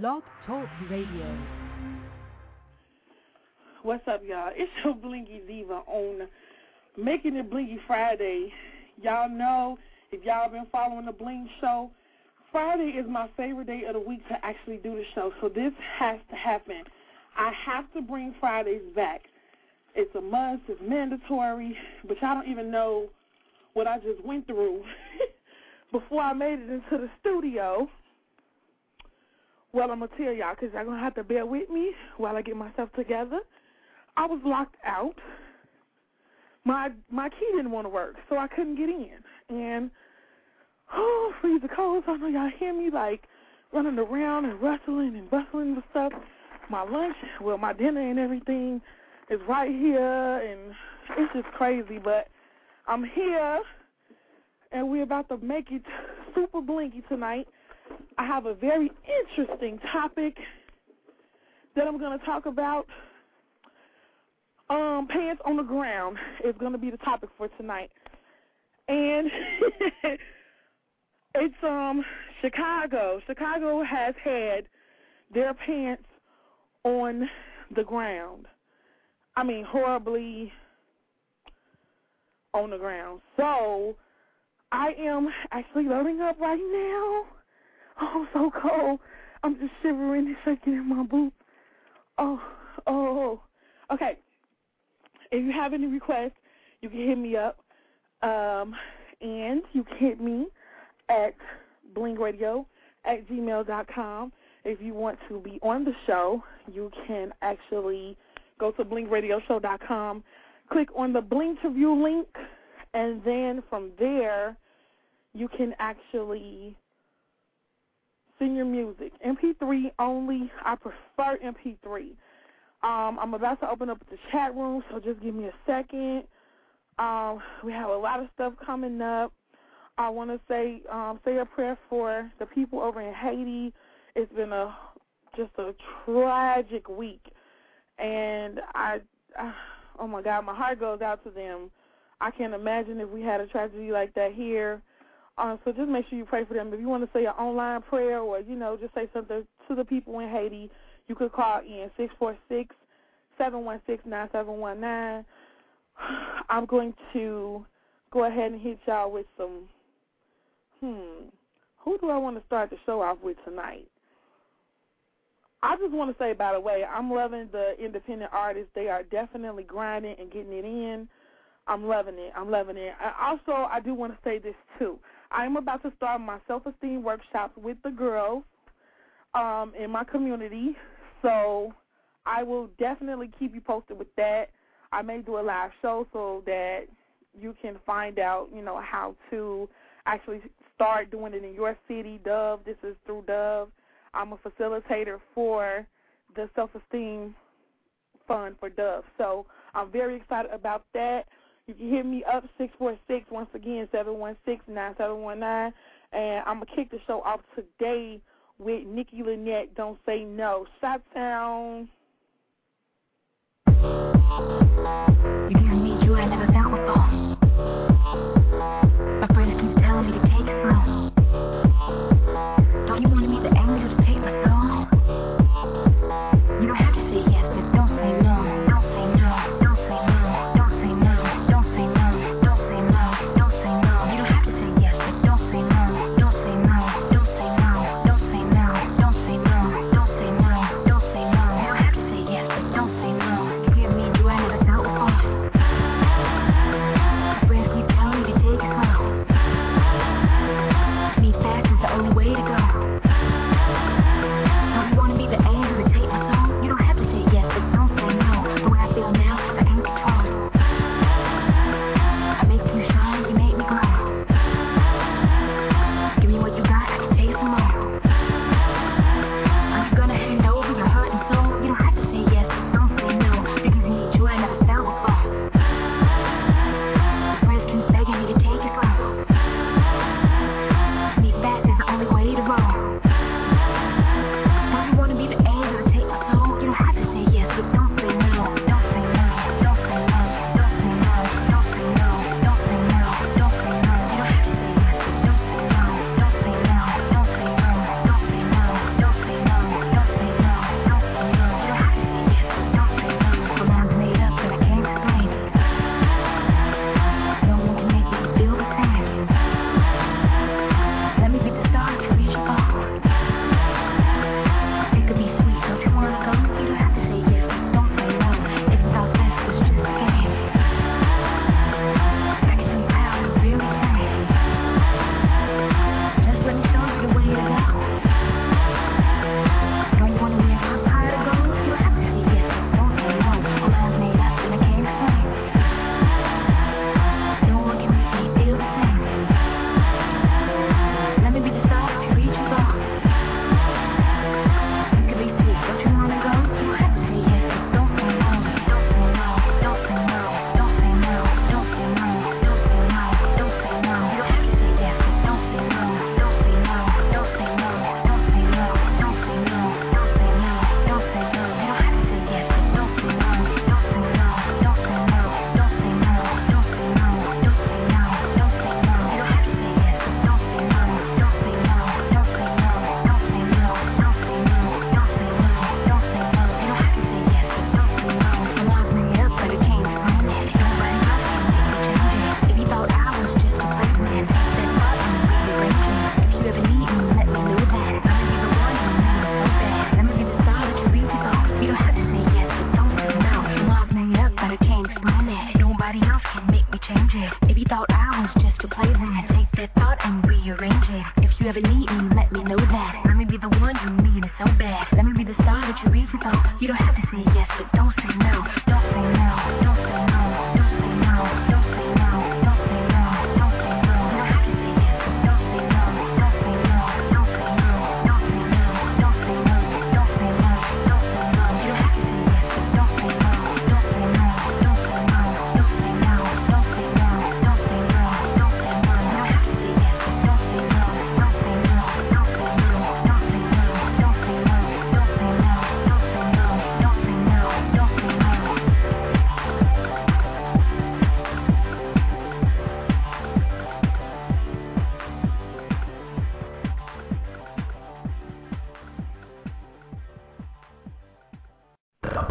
Blog Talk Radio. What's up, y'all? It's your Blingy Diva on Making It Blingy Friday. Y'all know, if y'all been following the Bling Show, Friday is my favorite day of the week to actually do the show. So this has to happen. I have to bring Fridays back. It's a must, it's mandatory, but y'all don't even know what I just went through before I made it into the studio. Well, I'm going to tell y'all because y'all going to have to bear with me while I get myself together. I was locked out. My my key didn't want to work, so I couldn't get in. And, oh, freeze the cold. I know y'all hear me like running around and rustling and bustling with stuff. My lunch, well, my dinner and everything is right here, and it's just crazy. But I'm here, and we're about to make it super blinky tonight. I have a very interesting topic that I'm going to talk about. Um, pants on the ground is going to be the topic for tonight, and it's um Chicago. Chicago has had their pants on the ground. I mean, horribly on the ground. So I am actually loading up right now. Oh, so cold. I'm just shivering and shaking in my boots. Oh, oh. Okay. If you have any requests, you can hit me up. Um, and you can hit me at blingradio at gmail.com. If you want to be on the show, you can actually go to blingradioshow.com, click on the Bling to View link, and then from there, you can actually send your music. MP3 only. I prefer MP3. Um, I'm about to open up the chat room, so just give me a second. Um, we have a lot of stuff coming up. I want to say um, say a prayer for the people over in Haiti. It's been a just a tragic week, and I, I oh my God, my heart goes out to them. I can't imagine if we had a tragedy like that here. Um, so just make sure you pray for them. If you want to say an online prayer or, you know, just say something to the people in Haiti, you could call in six four six seven one six nine seven one nine. I'm going to go ahead and hit y'all with some, hmm, who do I want to start the show off with tonight? I just want to say, by the way, I'm loving the independent artists. They are definitely grinding and getting it in. I'm loving it. I'm loving it. also, I do want to say this too. I am about to start my self-esteem workshops with the girls um, in my community, so I will definitely keep you posted with that. I may do a live show so that you can find out, you know, how to actually start doing it in your city. Dove, this is through Dove. I'm a facilitator for the self-esteem fund for Dove. So I'm very excited about that. You can hit me up six four six once again seven one six nine seven one nine, and I'm gonna kick the show off today with Nikki Lynette. Don't say no. Shot Town. You ain't never before.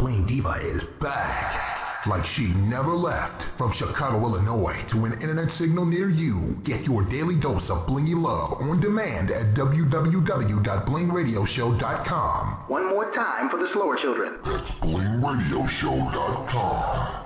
Bling Diva is back. Like she never left. From Chicago, Illinois to an internet signal near you, get your daily dose of blingy love on demand at www.blingradioshow.com. One more time for the slower children. That's blingradioshow.com.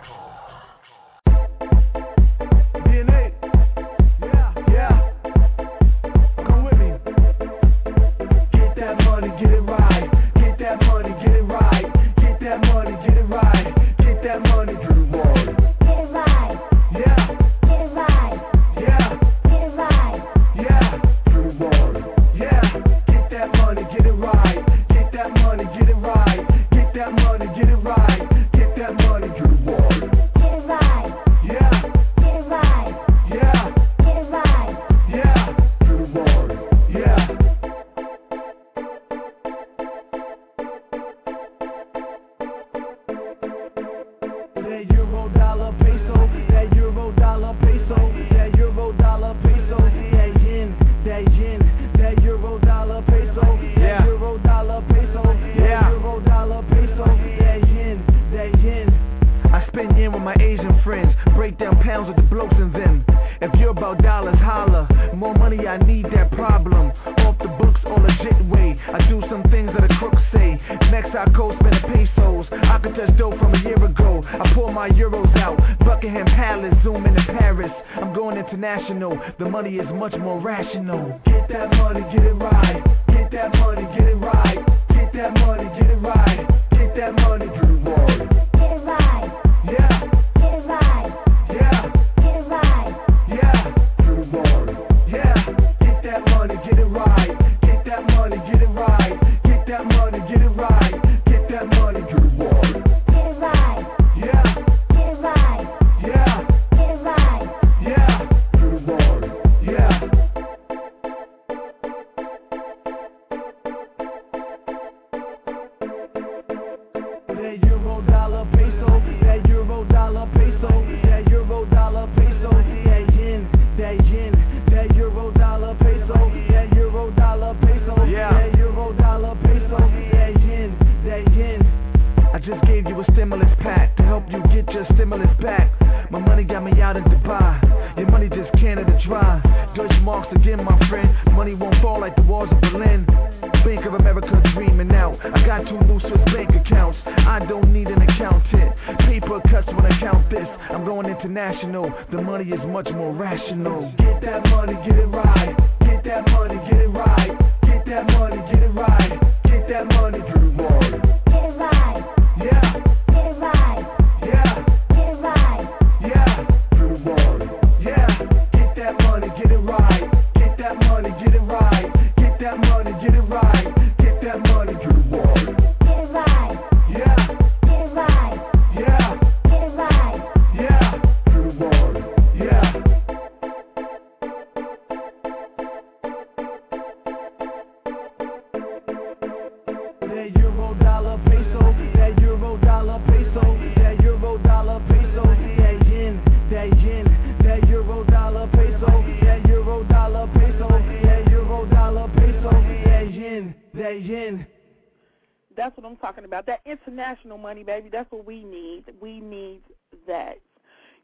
That's what I'm talking about. That international money, baby. That's what we need. We need that.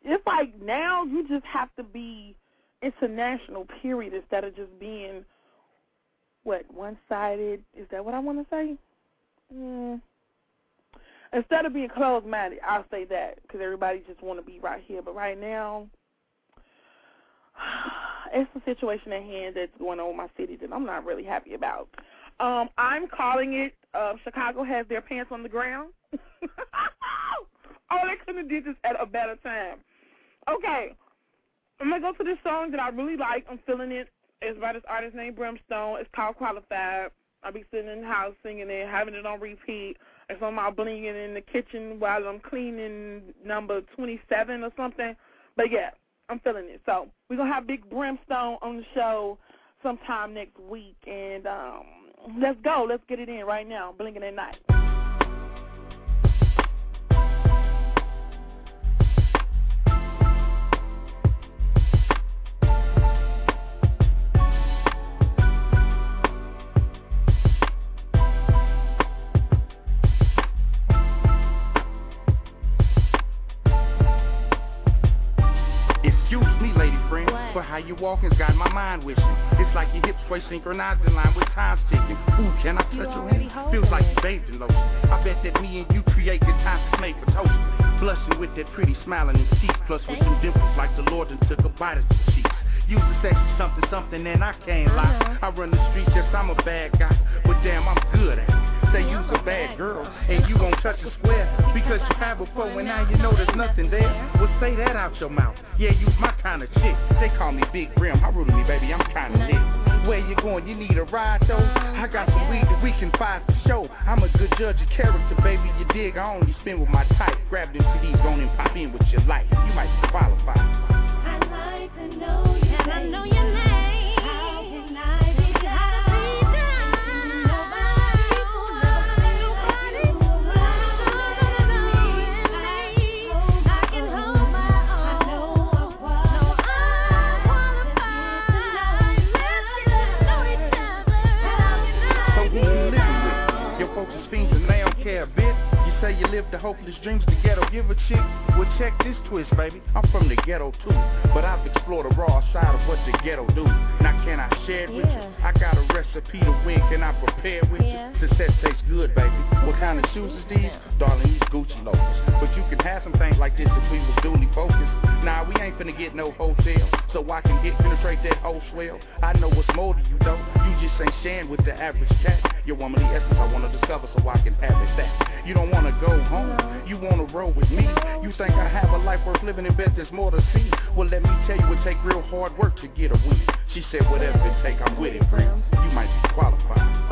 It's like now you just have to be international. Period. Instead of just being what one sided. Is that what I want to say? Mm. Instead of being closed minded, I'll say that because everybody just want to be right here. But right now, it's the situation at hand that's going on in my city that I'm not really happy about. Um, I'm calling it uh, Chicago has their pants on the ground. oh, they couldn't have did this at a better time. Okay, I'm gonna go to this song that I really like. I'm feeling it. It's by this artist named Brimstone. It's called Qualified. I'll be sitting in the house singing it, having it on repeat. It's on my blinging in the kitchen while I'm cleaning number 27 or something. But yeah, I'm feeling it. So we're gonna have Big Brimstone on the show sometime next week, and um, let's go. Let's get it in right now. Blingin' at night. How you walking's got my mind wishing. It's like your hips sway synchronized in line with time ticking. Ooh, can I touch your hand? Feels like you bathed in lotion. I bet that me and you create good time to make for toast. Blushing with that pretty smile and your cheeks, plus with some dimples like the Lord and took a bite of your cheeks. Use the sexy something, something, and I can't lie. I run the streets, yes, I'm a bad guy, but damn, I'm good at it. Say you's a bad girl, and you gon' touch a square because you have before, and now you know there's nothing there. Well, say that out your mouth. Yeah, you's my kind of chick. They call me Big Brim. How rude of me, baby? I'm kinda lit. Where you going? You need a ride though? I got some weed that we can find for show. I'm a good judge of character, baby. You dig? I only spend with my type. Grab them CDs, go on and pop in with your life. You might qualify. And I like to know your name. Live the hopeless dreams the ghetto give a chick. Well, check this twist, baby. I'm from the ghetto too, but I've explored the raw side of what the ghetto do. Now can I share it with you? I got a recipe to win. Can I prepare with you? Success tastes good, baby. What kind of shoes is these? Darling, these Gucci loafers. But you can have some things like this if we was duly focused. Nah, we ain't finna get no hotel, so I can get penetrate that whole swell. I know what's more to you though. You just ain't sharing with the average cat. Your womanly essence I wanna discover, so I can have it that. You don't wanna go home, you wanna roll with me. You think I have a life worth living and bet there's more to see. Well, let me tell you, it take real hard work to get a win. She said, whatever it take, I'm with it, friend. You might be qualified.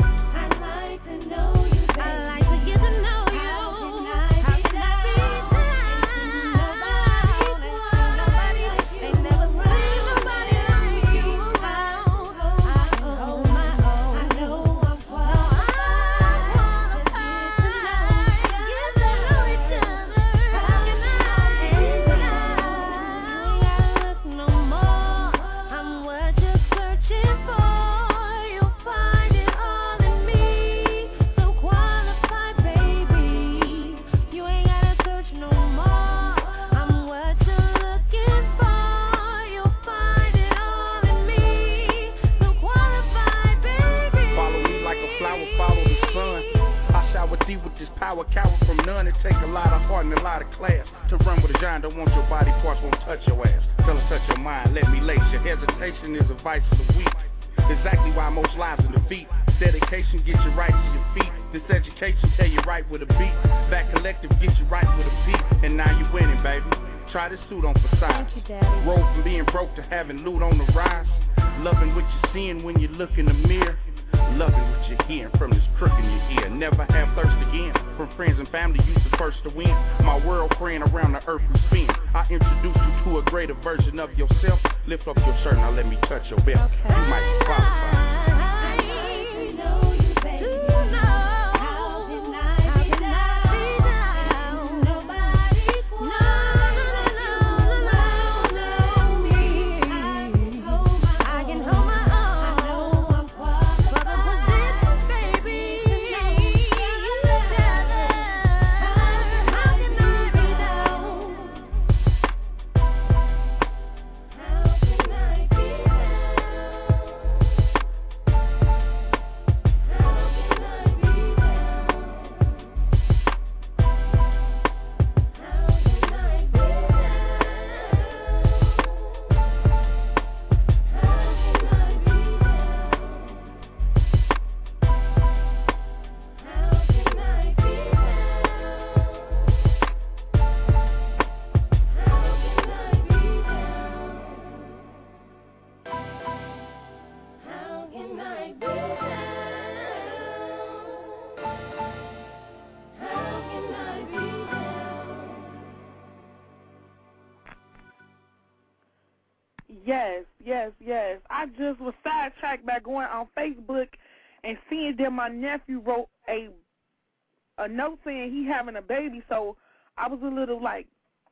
A note saying he having a baby. So I was a little like,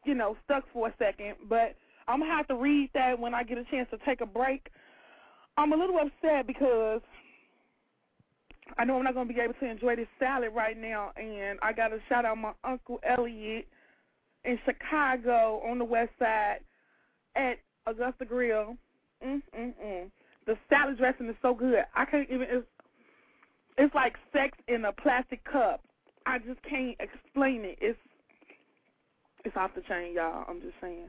you know, stuck for a second. But I'm gonna have to read that when I get a chance to take a break. I'm a little upset because I know I'm not gonna be able to enjoy this salad right now, and I gotta shout out my uncle Elliot in Chicago on the west side at Augusta Grill. Mm mm mm. The salad dressing is so good. I can't even. It's, it's like sex in a plastic cup. I just can't explain it. It's it's off the chain, y'all. I'm just saying.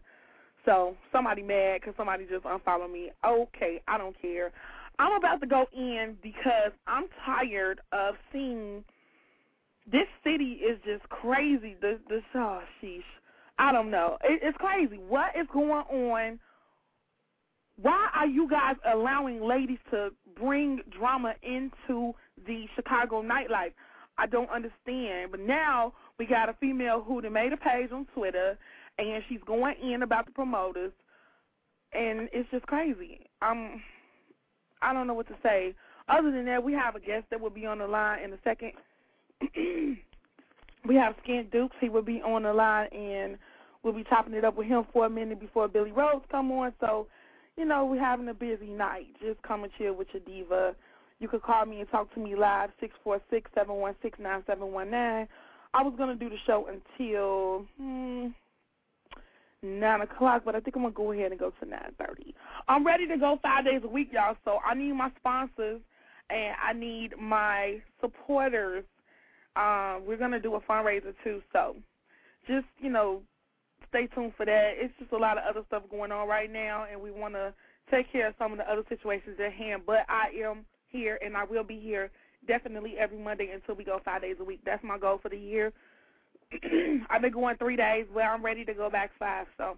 So somebody mad because somebody just unfollowed me. Okay, I don't care. I'm about to go in because I'm tired of seeing this city is just crazy. The the oh sheesh. I don't know. It, it's crazy. What is going on? Why are you guys allowing ladies to bring drama into the Chicago nightlife? I don't understand. But now we got a female who made a page on Twitter and she's going in about the promoters and it's just crazy. I'm I don't know what to say. Other than that, we have a guest that will be on the line in a second. we have Skent Dukes. He will be on the line, and we'll be chopping it up with him for a minute before Billy Roadz come on. So, you know, we're having a busy night. Just come and chill with your diva. You could call me and talk to me live, six four six seven one six nine seven one nine. I was going to do the show until... Hmm, nine o'clock, but I think I'm gonna go ahead and go to nine thirty. I'm ready to go five days a week, y'all. So I need my sponsors and I need my supporters. Um, we're gonna do a fundraiser too, so just you know, stay tuned for that. It's just a lot of other stuff going on right now, and we want to take care of some of the other situations at hand. But I am here, and I will be here definitely every Monday until we go five days a week. That's my goal for the year. I've been going three days. Well, I'm ready to go back five. So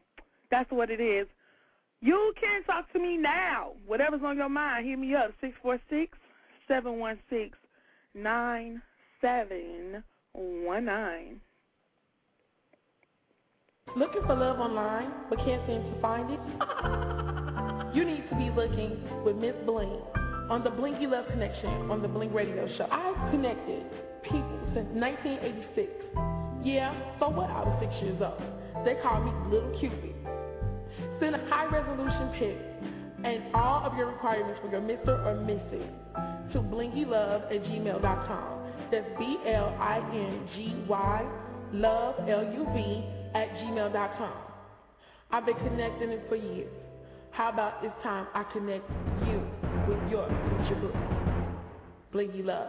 that's what it is. You can talk to me now. Whatever's on your mind, hit me up. Six four six seven one six nine seven one nine. Looking for love online but can't seem to find it? you need to be looking with Miss Bling on the Blingy Love Connection on the Bling Radio Show. I've connected people since 1986 yeah, so what? I was six years old. They call me Little Cupid. Send a high resolution pic and all of your requirements for your Mr. or Mrs. to blingylove at gmail.com. That's B L I N G Y love L U V at gmail.com. I've been connecting it for years. How about it's time I connect you with your book? Blingy Love.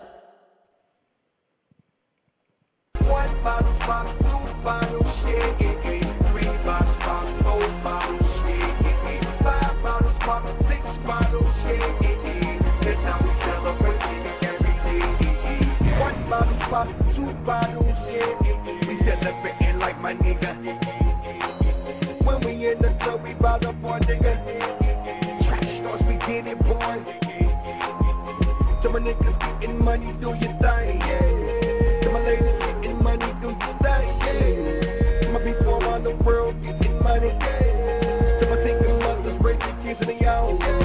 One bottle, bottle, two bottles, yeah, yeah, yeah. Three bottles, bottle, four bottles, yeah, yeah. Five bottles, bottle, six bottles, yeah, yeah. That's how we celebrate it. One bottle, bottle, two bottles, yeah, yeah. We celebrating like my nigga. When we in the club, we bout up on nigga. Get it, boy. Niggas getting money, do your thing, yeah. Some ladies getting money, do your thing, yeah. My people around the world getting money, yeah. Some single mothers raising kids in the own,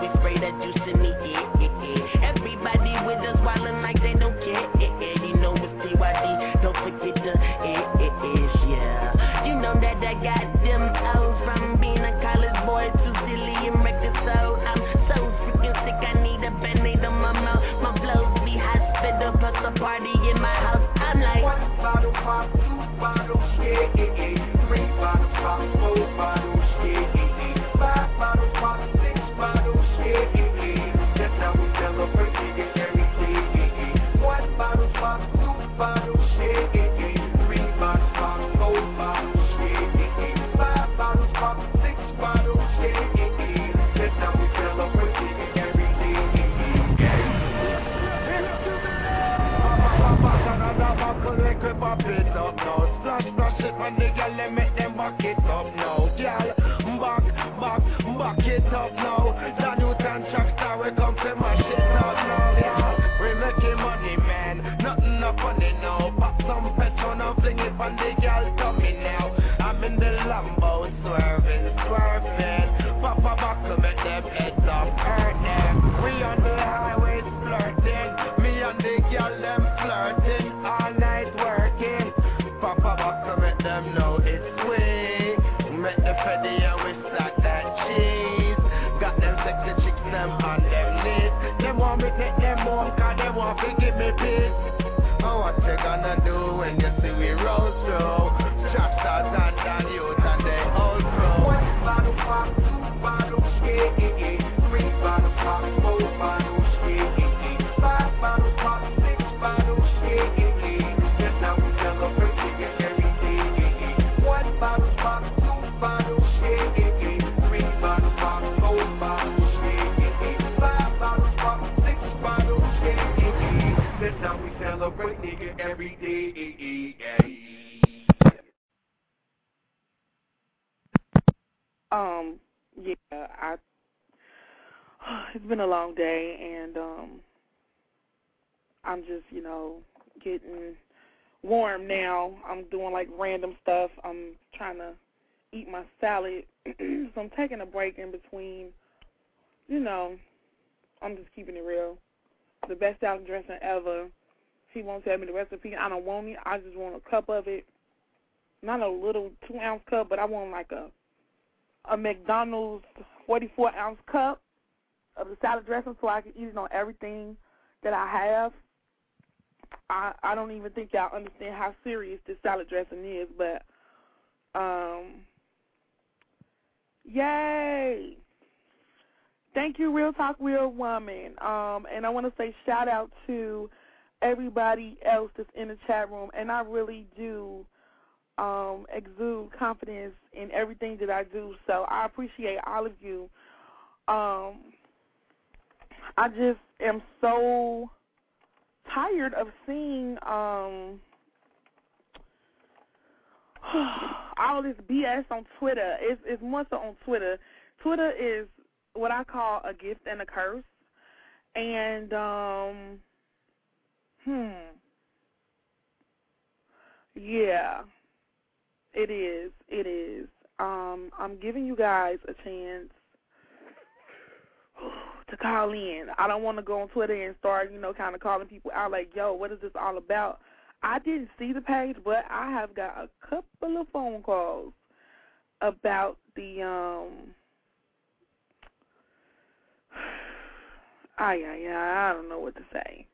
we spray that juice in the air. Everybody with us wildin' Pop it up now, splash, splash it, my nigga, let make them back it up now, girl. Back, back, back it up now. The Newton track star, we come to my shit up now, yeah. We making money, man, nothing up on it now. Pop some petrol and fling it on the girl tummy want Um, yeah, I. It's been a long day, and um, I'm just, you know, getting warm now. I'm doing like random stuff. I'm trying to eat my salad, so I'm taking a break in between. You know, I'm just keeping it real. The best salad dressing ever. He won't tell me the recipe. I don't want it. I just want a cup of it. Not a little two ounce cup, but I want like a a McDonald's 44 ounce cup of the salad dressing so I can eat it on everything that I have. I I don't even think y'all understand how serious this salad dressing is, but um yay. Thank you, Real Talk Real Woman. Um and I want to say shout out to everybody else that's in the chat room and I really do um, exude confidence in everything that I do. So I appreciate all of you. Um, I just am so tired of seeing um, all this BS on Twitter. It's, it's more so on Twitter. Twitter is what I call a gift and a curse. And, um, hmm, yeah. It is. It is. Um, I'm giving you guys a chance to call in. I don't want to go on Twitter and start, you know, kind of calling people out like, yo, what is this all about? I didn't see the page, but I have got a couple of phone calls about the um I I I don't know what to say.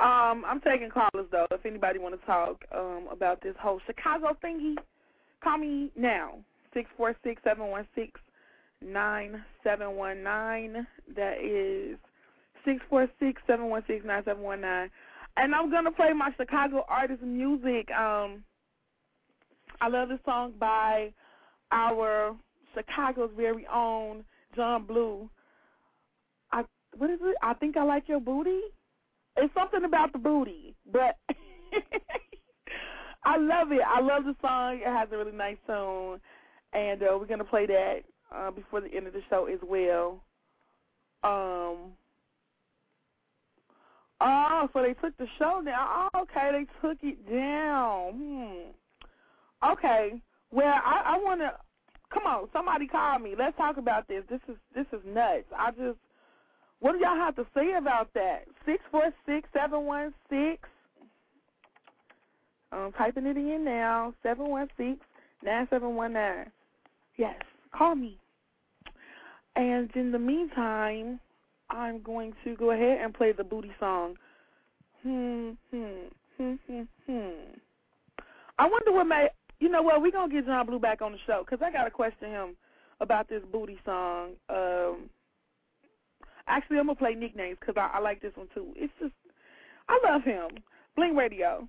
Um, I'm taking callers though. If anybody want to talk um about this whole Chicago thingy, Call me now, six four six seven one six nine seven one nine. That is six four six seven one six nine seven one nine. And I'm gonna play my Chicago artist music. Um, I love this song by our Chicago's very own John Blue. I what is it? I think I like your booty. It's something about the booty, but I love it. I love the song. It has a really nice tune, and uh, we're gonna play that uh, before the end of the show as well. Um. Oh, so they took the show down. Oh, okay, they took it down. Hmm. Okay. Well, I, I want to. Come on, somebody call me. Let's talk about this. This is this is nuts. I just. What do y'all have to say about that? Six four six seven one six I'm typing it in now. Seven one six nine seven one nine. Yes, call me. And in the meantime, I'm going to go ahead and play the booty song. Hmm, hmm, hmm, hmm, hmm. I wonder what my. You know what? We're going to get John Blue back on the show because I got to question him about this booty song. Um, actually, I'm going to play nicknames because I, I like this one too. It's just, I love him. Bling Radio.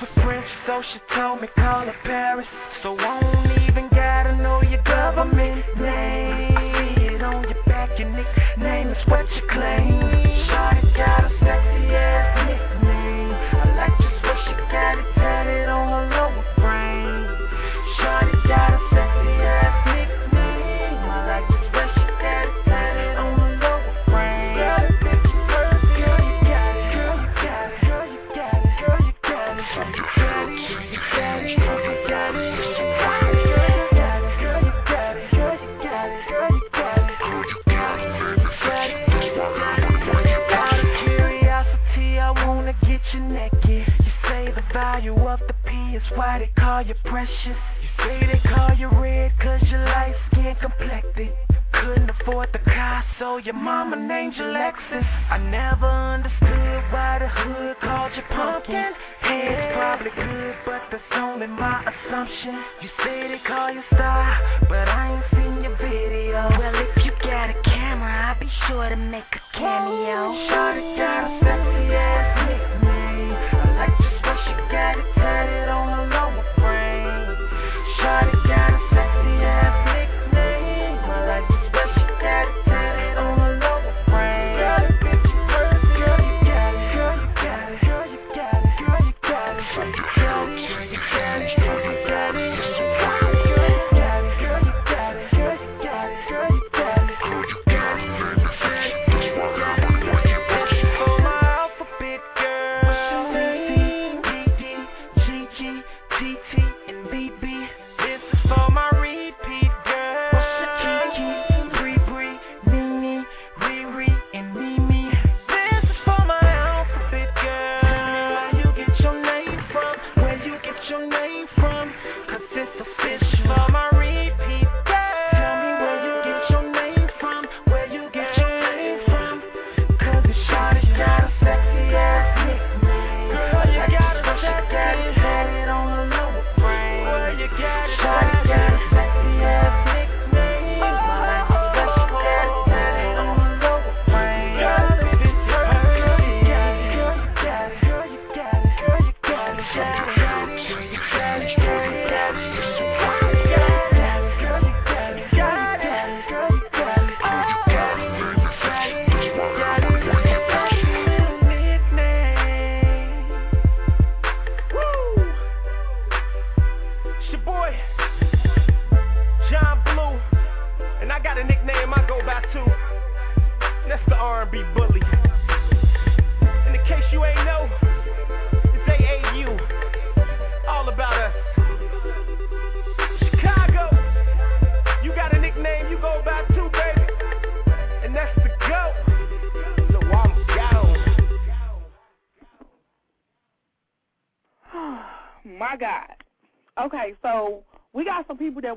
with French, so she told me call her Paris. So I'm It's is why they call you precious. You say they call you red cause your light skin complected. Couldn't afford the car, so your mama named you Lexus. I never understood why the hood called you pumpkin. Head's probably good, but that's only my assumption. You say they call you star, but I ain't seen your video. Well, if you got a camera, I'll be sure to make a cameo. Shorty got a sexy ass nickname. I like just what she got it.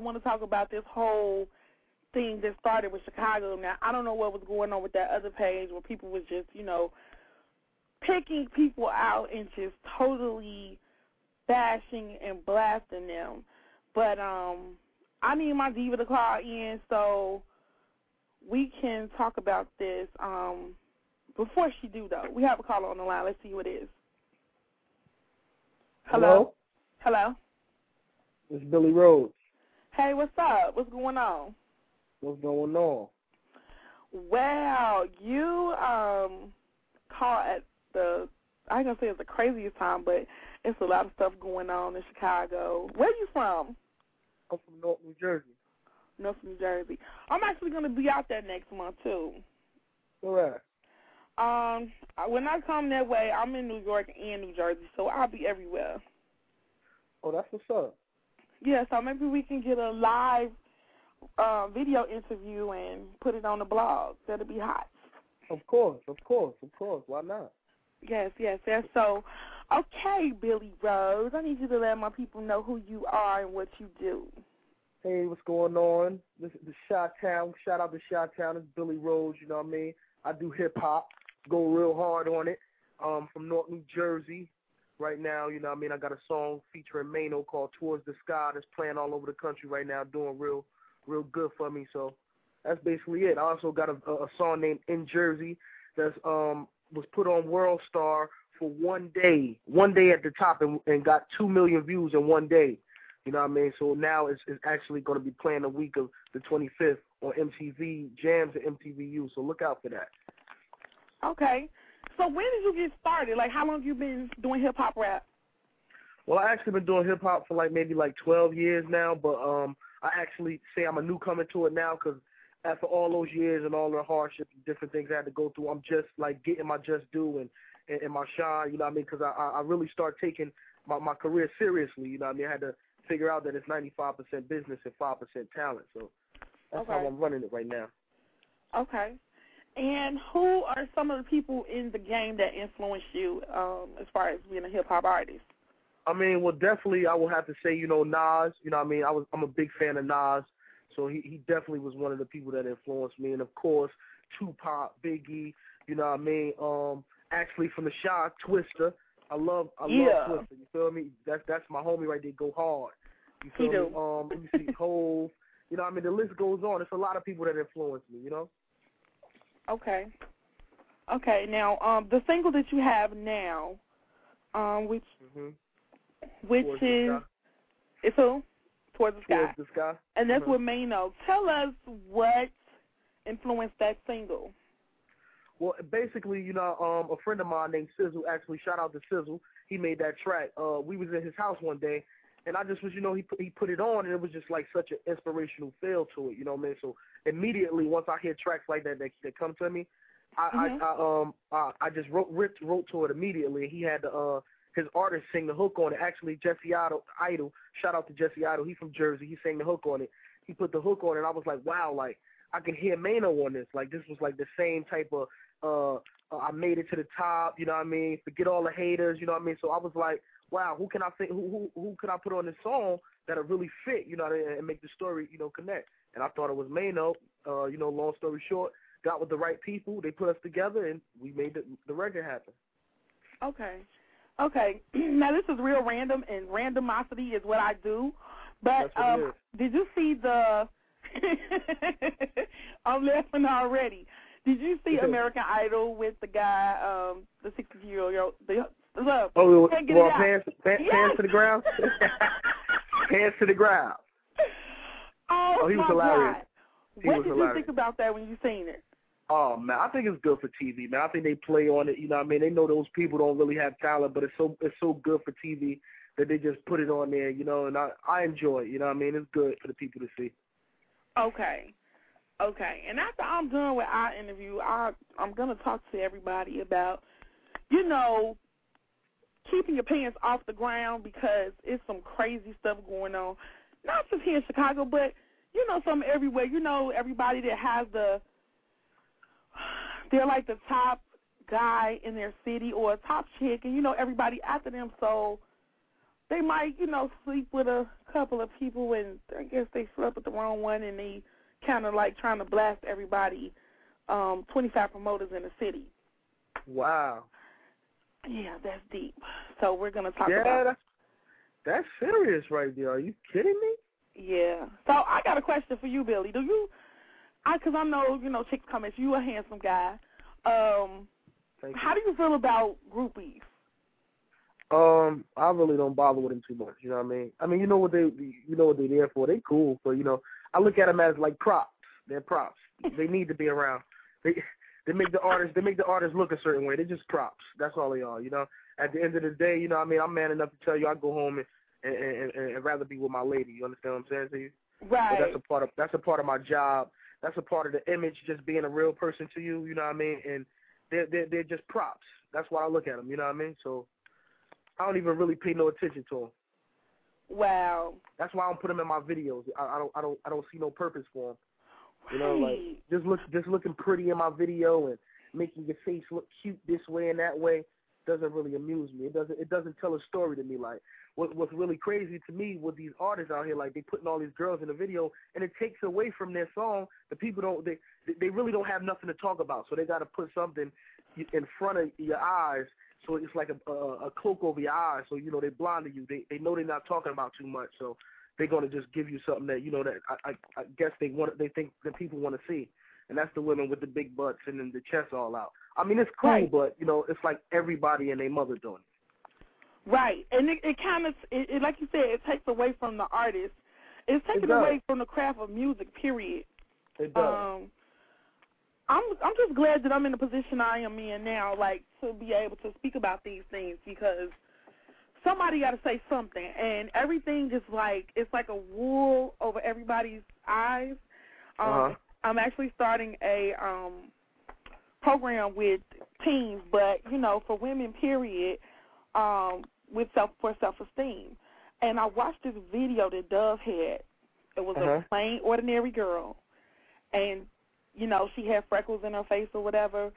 Want to talk about this whole thing that started with Chicago. Now, I don't know what was going on with that other page where people was just, you know, picking people out and just totally bashing and blasting them. But um I need my diva to call in so we can talk about this. Um before she do though, we have a caller on the line. Let's see who it is. Hello. Hello. It's Billy Roadz. Hey, what's up? What's going on? What's going on? Well, you um called at the I ain't gonna say it's the craziest time, but it's a lot of stuff going on in Chicago. Where you from? I'm from North New Jersey. North New Jersey. I'm actually gonna be out there next month too. Where? Um, when I come that way, I'm in New York and New Jersey, so I'll be everywhere. Oh, that's what's up. Yeah, so maybe we can get a live uh, video interview and put it on the blog. That'll be hot. Of course, of course, of course. Why not? Yes, yes, yes. So, okay, Billy Roadz, I need you to let my people know who you are and what you do. Hey, what's going on? This is the Shot Town. Shout out to Shot Town. It's Billy Roadz. You know what I mean? I do hip hop. Go real hard on it. Um, from North New Jersey. Right now, you know what I mean? I got a song featuring Mano called Towards the Sky that's playing all over the country right now, doing real, real good for me. So that's basically it. I also got a, a song named In Jersey that's um was put on World Star for one day, one day at the top, and, and got two million views in one day. You know what I mean? So now it's, it's actually going to be playing the week of the 25th on MTV Jams and MTVU. So look out for that. Okay. So when did you get started? Like, how long have you been doing hip hop rap? Well, I actually been doing hip hop for like maybe like 12 years now, but um, I actually say I'm a newcomer to it now because after all those years and all the hardships and different things I had to go through, I'm just like getting my just due and and, and my shine. You know what I mean? Because I I really start taking my my career seriously. You know what I mean? I had to figure out that it's 95% business and 5% talent. So that's Okay. how I'm running it right now. Okay. And who are some of the people in the game that influenced you um, as far as being a hip hop artist? I mean, well, definitely, I will have to say, you know, Nas. You know, what I mean, I was, I'm a big fan of Nas, so he, he definitely was one of the people that influenced me. And of course, Tupac, Biggie. You know, what I mean, um, actually from the shop, Twister. I love, I Yeah. love Twister. You feel me? That's that's my homie right there. Go hard. You He feel me? do. Um, let me see, Hove. You know, what I mean, the list goes on. It's a lot of people that influenced me. You know. Okay. Okay. Now, um, the single that you have now, um, which hmm which Towards is it's who? Towards the sky. Towards the sky. And that's Mhm. with Mano. Tell us what influenced that single. Well, basically, you know, um, a friend of mine named Sizzle, actually, shout out to Sizzle, he made that track. Uh, we was in his house one day, and I just was, you know, he put, he put it on, and it was just like such an inspirational feel to it, you know what I mean? So immediately, once I hear tracks like that that, that come to me, I, Mhm. I, I um I, I just wrote ripped, wrote to it immediately. He had the, uh his artist sing the hook on it. Actually, Jesse Idol, Idol, shout out to Jesse Idol. He's from Jersey. He sang the hook on it. He put the hook on it. and I was like, wow, like I can hear Mano on this. Like this was like the same type of uh, uh I made it to the top, you know what I mean? Forget all the haters, you know what I mean? So I was like, wow, who can I think who who who could I put on this song that'll really fit, you know, and and make the story, you know, connect. And I thought it was Mano. Uh, you know, long story short, got with the right people, they put us together and we made the the record happen. Okay. Okay. now this is real random, and randomosity is what I do. But That's what it um, did you see the? I'm laughing already. Did you see American Idol with the guy, um, the 60 year old? The, look, Oh, well, hands, hands, Yes. hands to the ground. hands to the ground. Oh, Oh, he was my hilarious. God. He what was did you think about that when you seen it? Oh man, I think it's good for TV, man. I think they play on it. You know, what I mean, they know those people don't really have talent, but it's so it's so good for TV that they just put it on there. You know, and I I enjoy it. You know, what I mean, it's good for the people to see. Okay. Okay. And after I'm done with our interview, I I'm gonna talk to everybody about, you know, keeping your pants off the ground because it's some crazy stuff going on. Not just here in Chicago, but you know, some everywhere. You know, everybody that has the they're like the top guy in their city or a top chick and you know everybody after them so they might, you know, sleep with a couple of people, and I guess they slept with the wrong one, and they kind of like trying to blast everybody. Um, 25 promoters in the city. Wow. Yeah, that's deep. So we're gonna talk yeah, about. that's, that's serious right there. Are you kidding me? Yeah. So I got a question for you, Billy. Do you? I because I know you know chicks come at you. You a handsome guy. Um, Thank how do you feel about groupies? Um, I really don't bother with them too much. You know what I mean? I mean, you know what they, you know what they're there for. They cool, but you know, I look at them as like props. They're props. they need to be around. They they make the artists they make the artists look a certain way. They're just props. That's all they are. You know. At the end of the day, you know, I mean, I'm man enough to tell you I go home and and, and, and rather be with my lady. You understand what I'm saying to you? Right. So that's a part of that's a part of my job. That's a part of the image, just being a real person to you. You know what I mean? And they're they're, they're just props. That's why I look at them. You know what I mean? So I don't even really pay no attention to them. Wow. That's why I don't put them in my videos. I, I don't I don't I don't see no purpose for them. You know, like just look just looking pretty in my video and making your face look cute this way and that way doesn't really amuse me. It doesn't it doesn't tell a story to me. Like what what's really crazy to me with these artists out here, like they putting all these girls in the video and it takes away from their song. The people don't they they really don't have nothing to talk about, so they got to put something in front of your eyes. So it's like a, a a cloak over your eyes, so you know they blind to you. They they know they're not talking about too much, so they're gonna just give you something that you know that I I, I guess they want they think that people want to see, and that's the women with the big butts and then the chest all out. I mean it's cool, Right. but you know it's like everybody and their mother doing it. Right, and it, it kind of, it, it, like you said, it takes away from the artist. It's taken does. away from the craft of music. Period. It does. Um, I'm I'm just glad that I'm in the position I am in now, like to be able to speak about these things because somebody got to say something, and everything just like it's like a wool over everybody's eyes. Um, Uh-huh. I'm actually starting a um program with teens, but you know, for women, period, um, with self for self esteem. And I watched this video that Dove had. It was Uh-huh. a plain, ordinary girl, and you know, she had freckles in her face or whatever.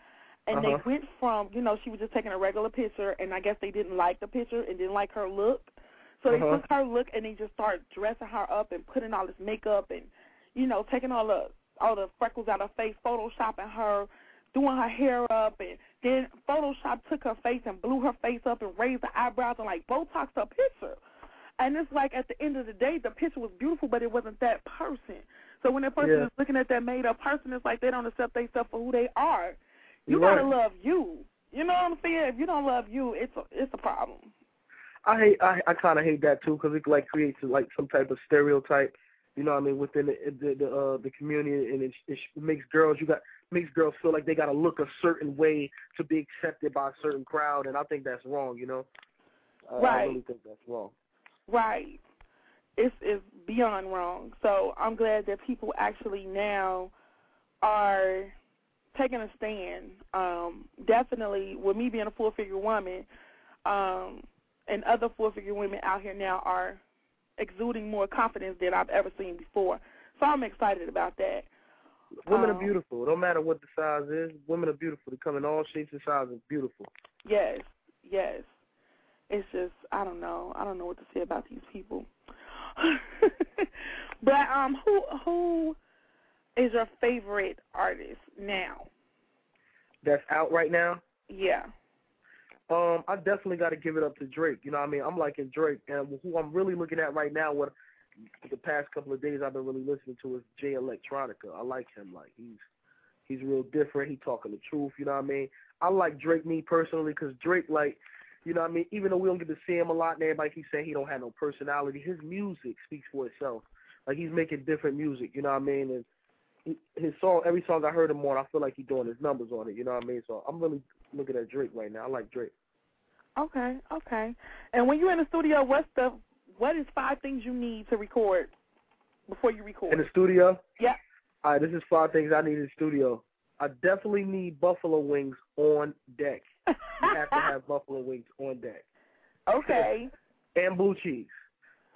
And Uh-huh. they went from, you know, she was just taking a regular picture, and I guess they didn't like the picture and didn't like her look. So they Uh-huh. took her look and they just started dressing her up and putting all this makeup and, you know, taking all the all the freckles out of her face, photoshopping her, doing her hair up, and then Photoshop took her face and blew her face up and raised the eyebrows and like Botoxed her picture. And it's like at the end of the day, the picture was beautiful, but it wasn't that person. So when that person Yeah. is looking at that made up person, it's like they don't accept themselves for who they are. You You're gotta love you. You know what I'm saying? If you don't love you, it's a, it's a problem. I hate I I kind of hate that too because it like creates like some type of stereotype. You know what I mean within the the the, uh, the community and it, it makes girls you got makes girls feel like they got to look a certain way to be accepted by a certain crowd and I think that's wrong. You know. I, I Right. really think that's wrong. Right. It's it's beyond wrong. So I'm glad that people actually now are taking a stand. Um, definitely with me being a full figure woman, um, and other full figure women out here now are exuding more confidence than I've ever seen before. So I'm excited about that. Women Um, are beautiful. No matter what the size is, women are beautiful. They come in all shapes and sizes. Beautiful. Yes, yes. It's just I don't know. I don't know what to say about these people. but um, who who is your favorite artist now? That's out right now. Yeah. Um, I definitely got to give it up to Drake. You know what I mean? I'm liking Drake, and who I'm really looking at right now, what the past couple of days I've been really listening to is Jay Electronica. I like him. Like he's he's real different. He talking the truth. You know what I mean? I like Drake me personally because Drake like. You know what I mean? Even though we don't get to see him a lot and everybody keeps saying he don't have no personality, his music speaks for itself. Like he's making different music, you know what I mean? And his song, every song I heard him on, I feel like he's doing his numbers on it, you know what I mean? So I'm really looking at Drake right now. I like Drake. Okay, okay. And when you're in the studio, what's the what is five things you need to record before you record? In the studio? Yeah. All right, this is five things I need in the studio. I definitely need buffalo wings on deck. You have to have buffalo wings on deck. Okay. And blue cheese.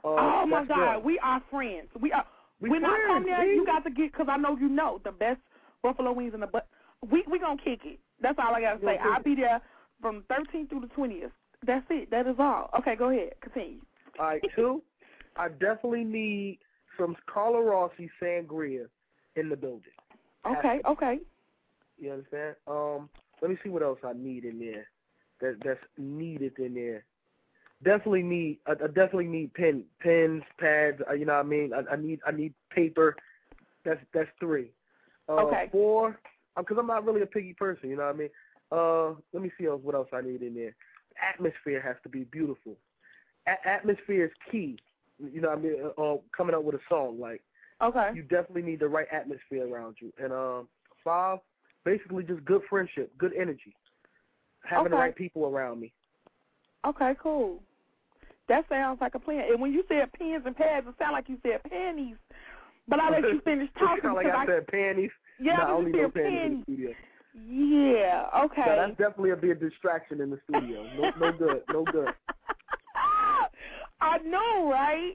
Uh, oh my God, one. we are friends. We are. When I come there, you got to get because I know you know the best buffalo wings in the but. We we gonna kick it. That's all I gotta say. I'll be there from 13th through the 20th. That's it. That is all. Okay, go ahead. Continue. All right, two. I definitely need some Carlo Rossi sangria in the building. Okay, okay. You understand? Um, let me see what else I need in there. That that's needed in there. Definitely need. I, I definitely need pen, pens, pads. Uh, you know what I mean? I, I need. I need paper. That's that's three. Uh, Okay. Four. Because I'm not really a piggy person. You know what I mean? Uh, let me see else what else I need in there. Atmosphere has to be beautiful. A- atmosphere is key. You know what I mean? Uh, uh, coming up with a song like Okay. you definitely need the right atmosphere around you. And um, five, basically just good friendship, good energy, having the right people around me. Okay, cool. That sounds like a plan. And when you said pens and pads, it sounded like you said panties. But I let you finish talking. Like because I said, panties. Yeah, nah, I I only said panties panties. Yeah. Okay. That's definitely a big distraction in the studio. No, no good, no good. I know, right?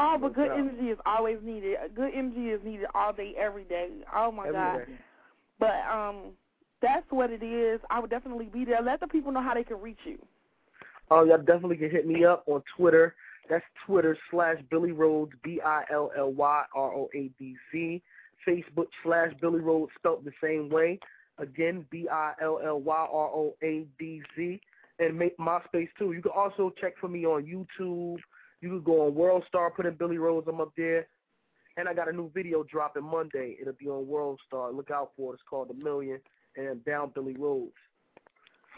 Oh, but No good energy is always needed. Good energy is needed all day, every day. Oh my Every God. day. But um, that's what it is. I would definitely be there. Let the people know how they can reach you. Oh, y'all definitely can hit me up on Twitter. That's Twitter slash Billy Roadz, B I L L Y R O A D Z. Facebook slash Billy Roadz, spelled the same way. Again, B I L L Y R O A D Z. And make MySpace too. You can also check for me on YouTube. You can go on World Star, put in Billy Roadz. I'm up there. And I got a new video dropping Monday. It'll be on World Star. Look out for it. It's called The Million and Down Billy Roadz.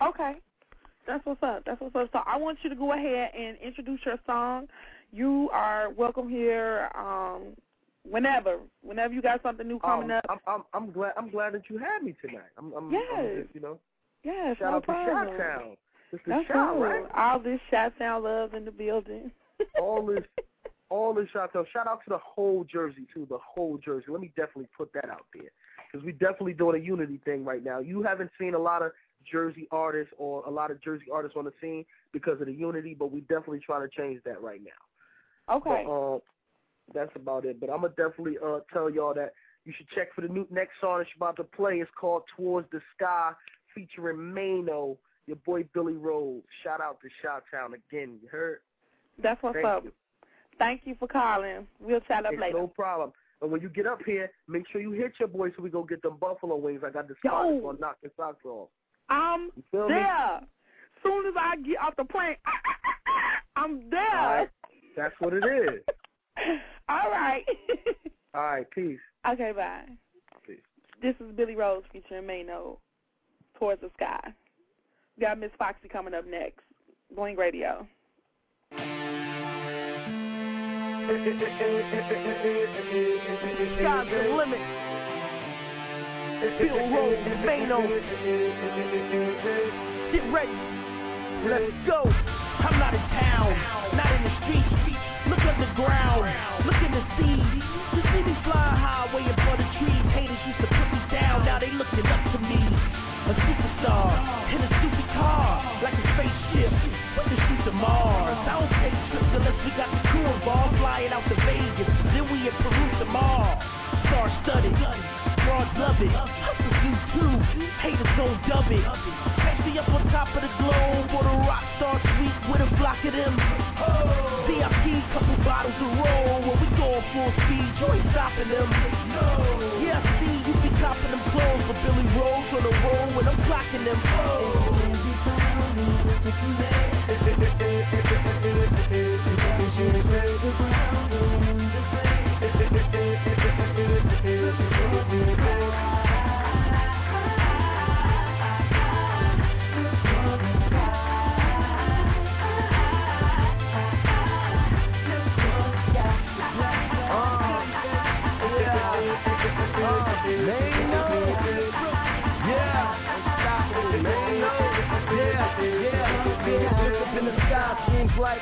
Okay. That's what's up. That's what's up. So I want you to go ahead and introduce your song. You are welcome here um, whenever. Whenever you got something new coming Um, up. I'm, I'm I'm glad I'm glad that you had me tonight. I'm, I'm, I'm Yes. just, you know. Yes, Shout no out problem. to Shot Town. That's cool. right? All this shot sound love in the building. All this, all this shot town. Shout out to the whole Jersey too. The whole Jersey. Let me definitely put that out there because we definitely doing a unity thing right now. You haven't seen a lot of Jersey artists or a lot of Jersey artists on the scene because of the unity, but we definitely trying to change that right now. Okay. But, um, that's about it. But I'm gonna definitely uh tell y'all that you should check for the new next song that's about to play. It's called Towards the Sky, featuring Mano, your boy Billy Roadz. Shout out to Shot Town again. You heard? That's what's Thank up. you. Thank you for calling. We'll chat up It's later. no problem. And when you get up here, make sure you hit your boy so we go get them buffalo wings. I got the spot Yo. that's gonna knock your socks off. I'm You feel me? there. Soon as I get off the plane, ah, ah, ah, I'm there. All right. That's what it is. All right. All right, peace. okay, bye. Peace. This is Billy Roadz featuring Mano, Towards the Sky. We got Miss Foxy coming up next. Bling Radio. Sky's the limit. Bill Rose, Mano. Get ready. Let's go. I'm not in town, not in the streets. Look underground, look in the sea. You see me flying high way above the trees. Haters used to put me down, now they looking up to me. A superstar in a stupid car, like a spaceship. What the shoot to Mars? I don't take trips unless we got the crew involved. Flying out to Vegas, then we in Peru tomorrow. Star studded, broads love it. Hustlers do too, haters don't dub it. Especially up on top of the globe, or the rock star suite with a block of them. VIP, couple bottles of roll. When we going full speed, you ain't stopping them. Yeah, I see you be copping them clothes, but Billy Roadz on the roll when I'm clocking them. Seems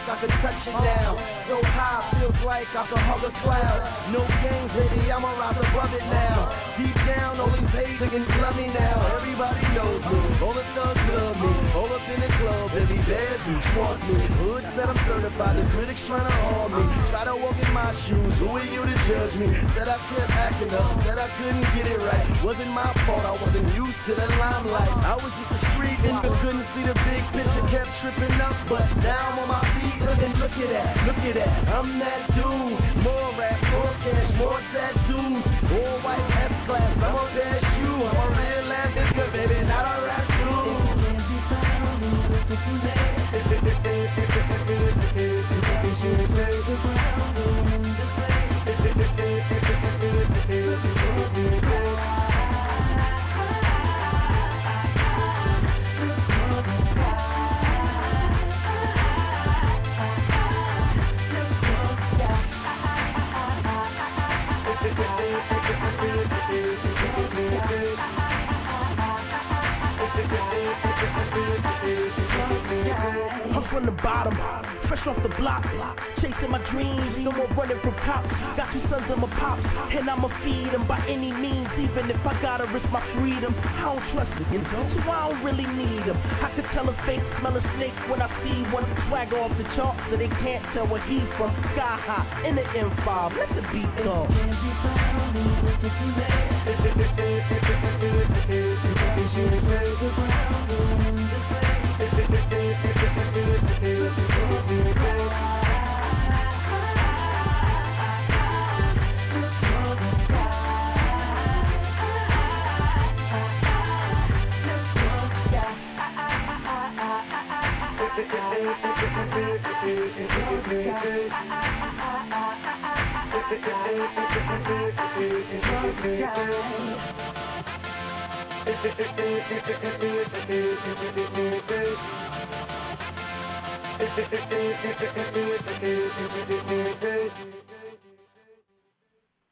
I could touch it now. So high, feels like I could hug a cloud. No games, baby, I'm a rise above it now. Deep down, only paid niggas love me now. Everybody knows me. All the thugs love me. All up in the club, every bad dude want me. Hood said I'm certified, the critics trying to harm me. Try to walk in my shoes, who are you to judge me? Said I kept acting up, said I couldn't get it right. Wasn't my fault, I wasn't used to the limelight. I was just a street nigga, couldn't see the big picture, kept tripping up. But now I'm on my feet, look at that, look at that. I'm that dude. More rap, more cash, more tattoos. All white F class, I'm bottom, fresh off the block, chasing my dreams, no more running from cops. Got two sons of my pops, and I'ma feed them by any means, even if I gotta risk my freedom. I don't trust niggas, so I don't really need them. I could tell a fake smell a snake when I see one swagger off the chart, so they can't tell where he's from. Sky high in the M5, let the beat go.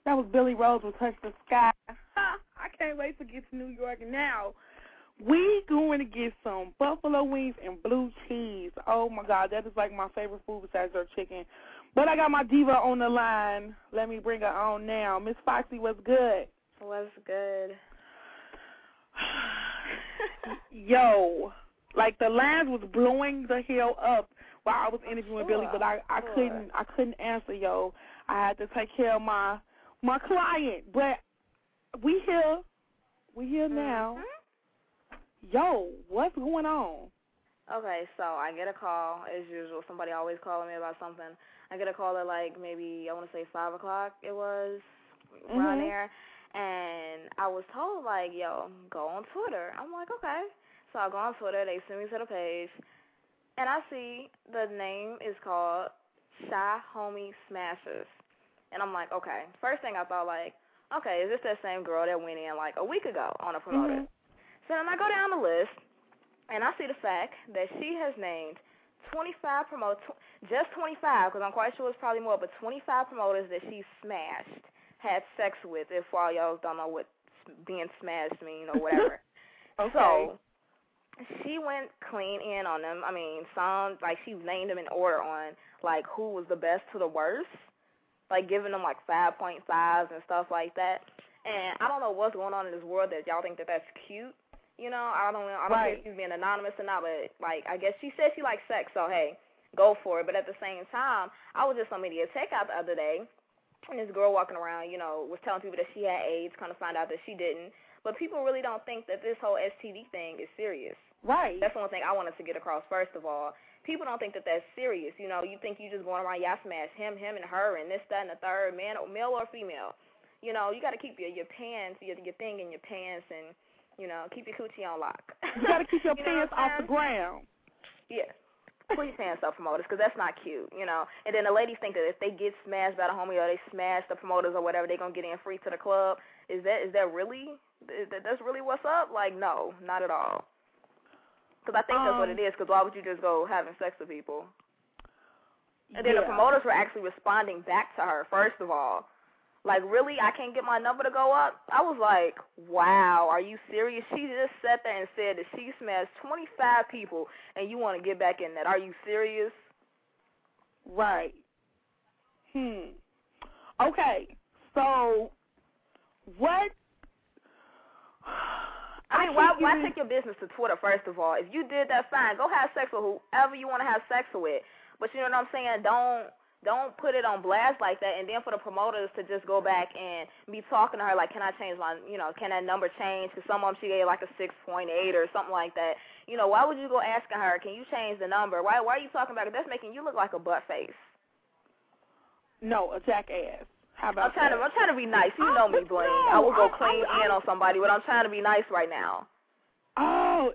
That was Billy Roadz with Touch the Sky. I can't wait to get to New York now. We going to get some buffalo wings and blue cheese. Oh my God, that is like my favorite food besides their chicken. But I got my diva on the line. Let me bring her on now. Miss Foxy, what's good? What's good? Yo, like the lines was blowing the hell up while I was interviewing Sure, Billy, but I I sure. couldn't I couldn't answer. Yo, I had to take care of my my client, but we here, we here now. Mm-hmm. Yo, what's going on? Okay, so I get a call as usual. Somebody always calling me about something. I get a call at like maybe I want to say five o'clock. It was around Mhm. there, and I was told like, "Yo, go on Twitter." I'm like, "Okay." So I go on Twitter. They send me to the page, and I see the name is called Shy Homie Smashers, and I'm like, "Okay." First thing I thought like, "Okay, is this that same girl that went in like a week ago on a promoter?" Mhm. So then I go down the list, and I see the fact that she has named 25 promoters, just 25, because I'm quite sure it's probably more, but 25 promoters that she smashed, had sex with, if all y'all don't know what being smashed mean or whatever. Okay. So she went clean in on them. I mean, some, like, she named them in order on, like, who was the best to the worst, like, giving them, like, 5.5s and stuff like that. And I don't know what's going on in this world that y'all think that that's cute. You know, I don't know. I don't care Right. if she's being anonymous or not, but like I guess she said she likes sex, so hey, go for it. But at the same time, I was just on media takeout the other day, and this girl walking around, you know, was telling people that she had AIDS, kind of find out that she didn't. But people really don't think that this whole STD thing is serious. Right. That's the one thing I wanted to get across. First of all, people don't think that that's serious. You know, you think you just going around, y'all smash him, him, and her, and this, that, and the third, man, male or female. You know, you got to keep your your pants, your your thing in your pants, and you know, keep your coochie on lock. You got to keep your You pants off the ground. Yeah. Your pants up, promoters, because that's not cute, you know. And then the ladies think that if they get smashed by the homie or they smash the promoters or whatever, they're gonna get in free to the club. Is that is that really? Is that, that's really what's up? Like, no, not at all. Because I think that's what Um, it is. Because why would you just go having sex with people? And then the promoters were actually responding back to her. First of all, like, really, I can't get my number to go up. I was like, wow, are you serious? She just sat there and said that she smashed 25 people, and you want to get back in that? Are you serious? Right. Hmm. Okay. So, what I mean, why why take your business to Twitter first of all? If you did that, fine. Go have sex with whoever you want to have sex with. But you know what I'm saying? Don't don't put it on blast like that. And then for the promoters to just go back and be talking to her like, can I change my, you know, can that number change? Because some of them she gave like a 6.8 or something like that. You know, why would you go asking her, can you change the number? Why why are you talking about it? That's making you look like a butt face. No, a jackass. How about I'm trying that? to I'm trying to be nice. You know me, Blaine. I will go clean in on somebody, but I'm trying to be nice right now.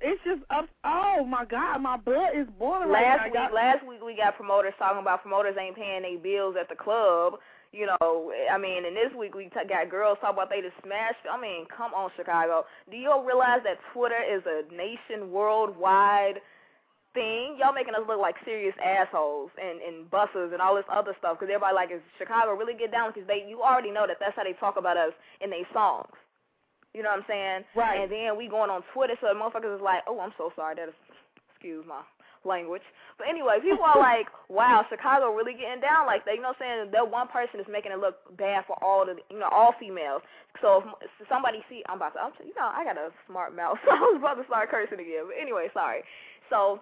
It's just up. Oh my God, my blood is boiling Last now. week, Y'all- last week we got promoters talking about promoters ain't paying their bills at the club. You know, I mean, and this week we t- got girls talking about they just smashed. I mean, come on, Chicago. Do you all realize that Twitter is a nation worldwide thing? Y'all making us look like serious assholes and and buses and all this other stuff because everybody like, is Chicago really get down? Because they, you already know that that's how they talk about us in their songs. You know what I'm saying? Right. And then we going on Twitter, so the motherfuckers is like, oh, I'm so sorry. That is, excuse my language. But anyway, people are like, wow, Chicago really getting down like that. You know what I'm saying? That one person is making it look bad for all the, you know, all females. So if somebody see, I'm about to, I'm, you know, I got a smart mouth, so I was about to start cursing again. But anyway, sorry. So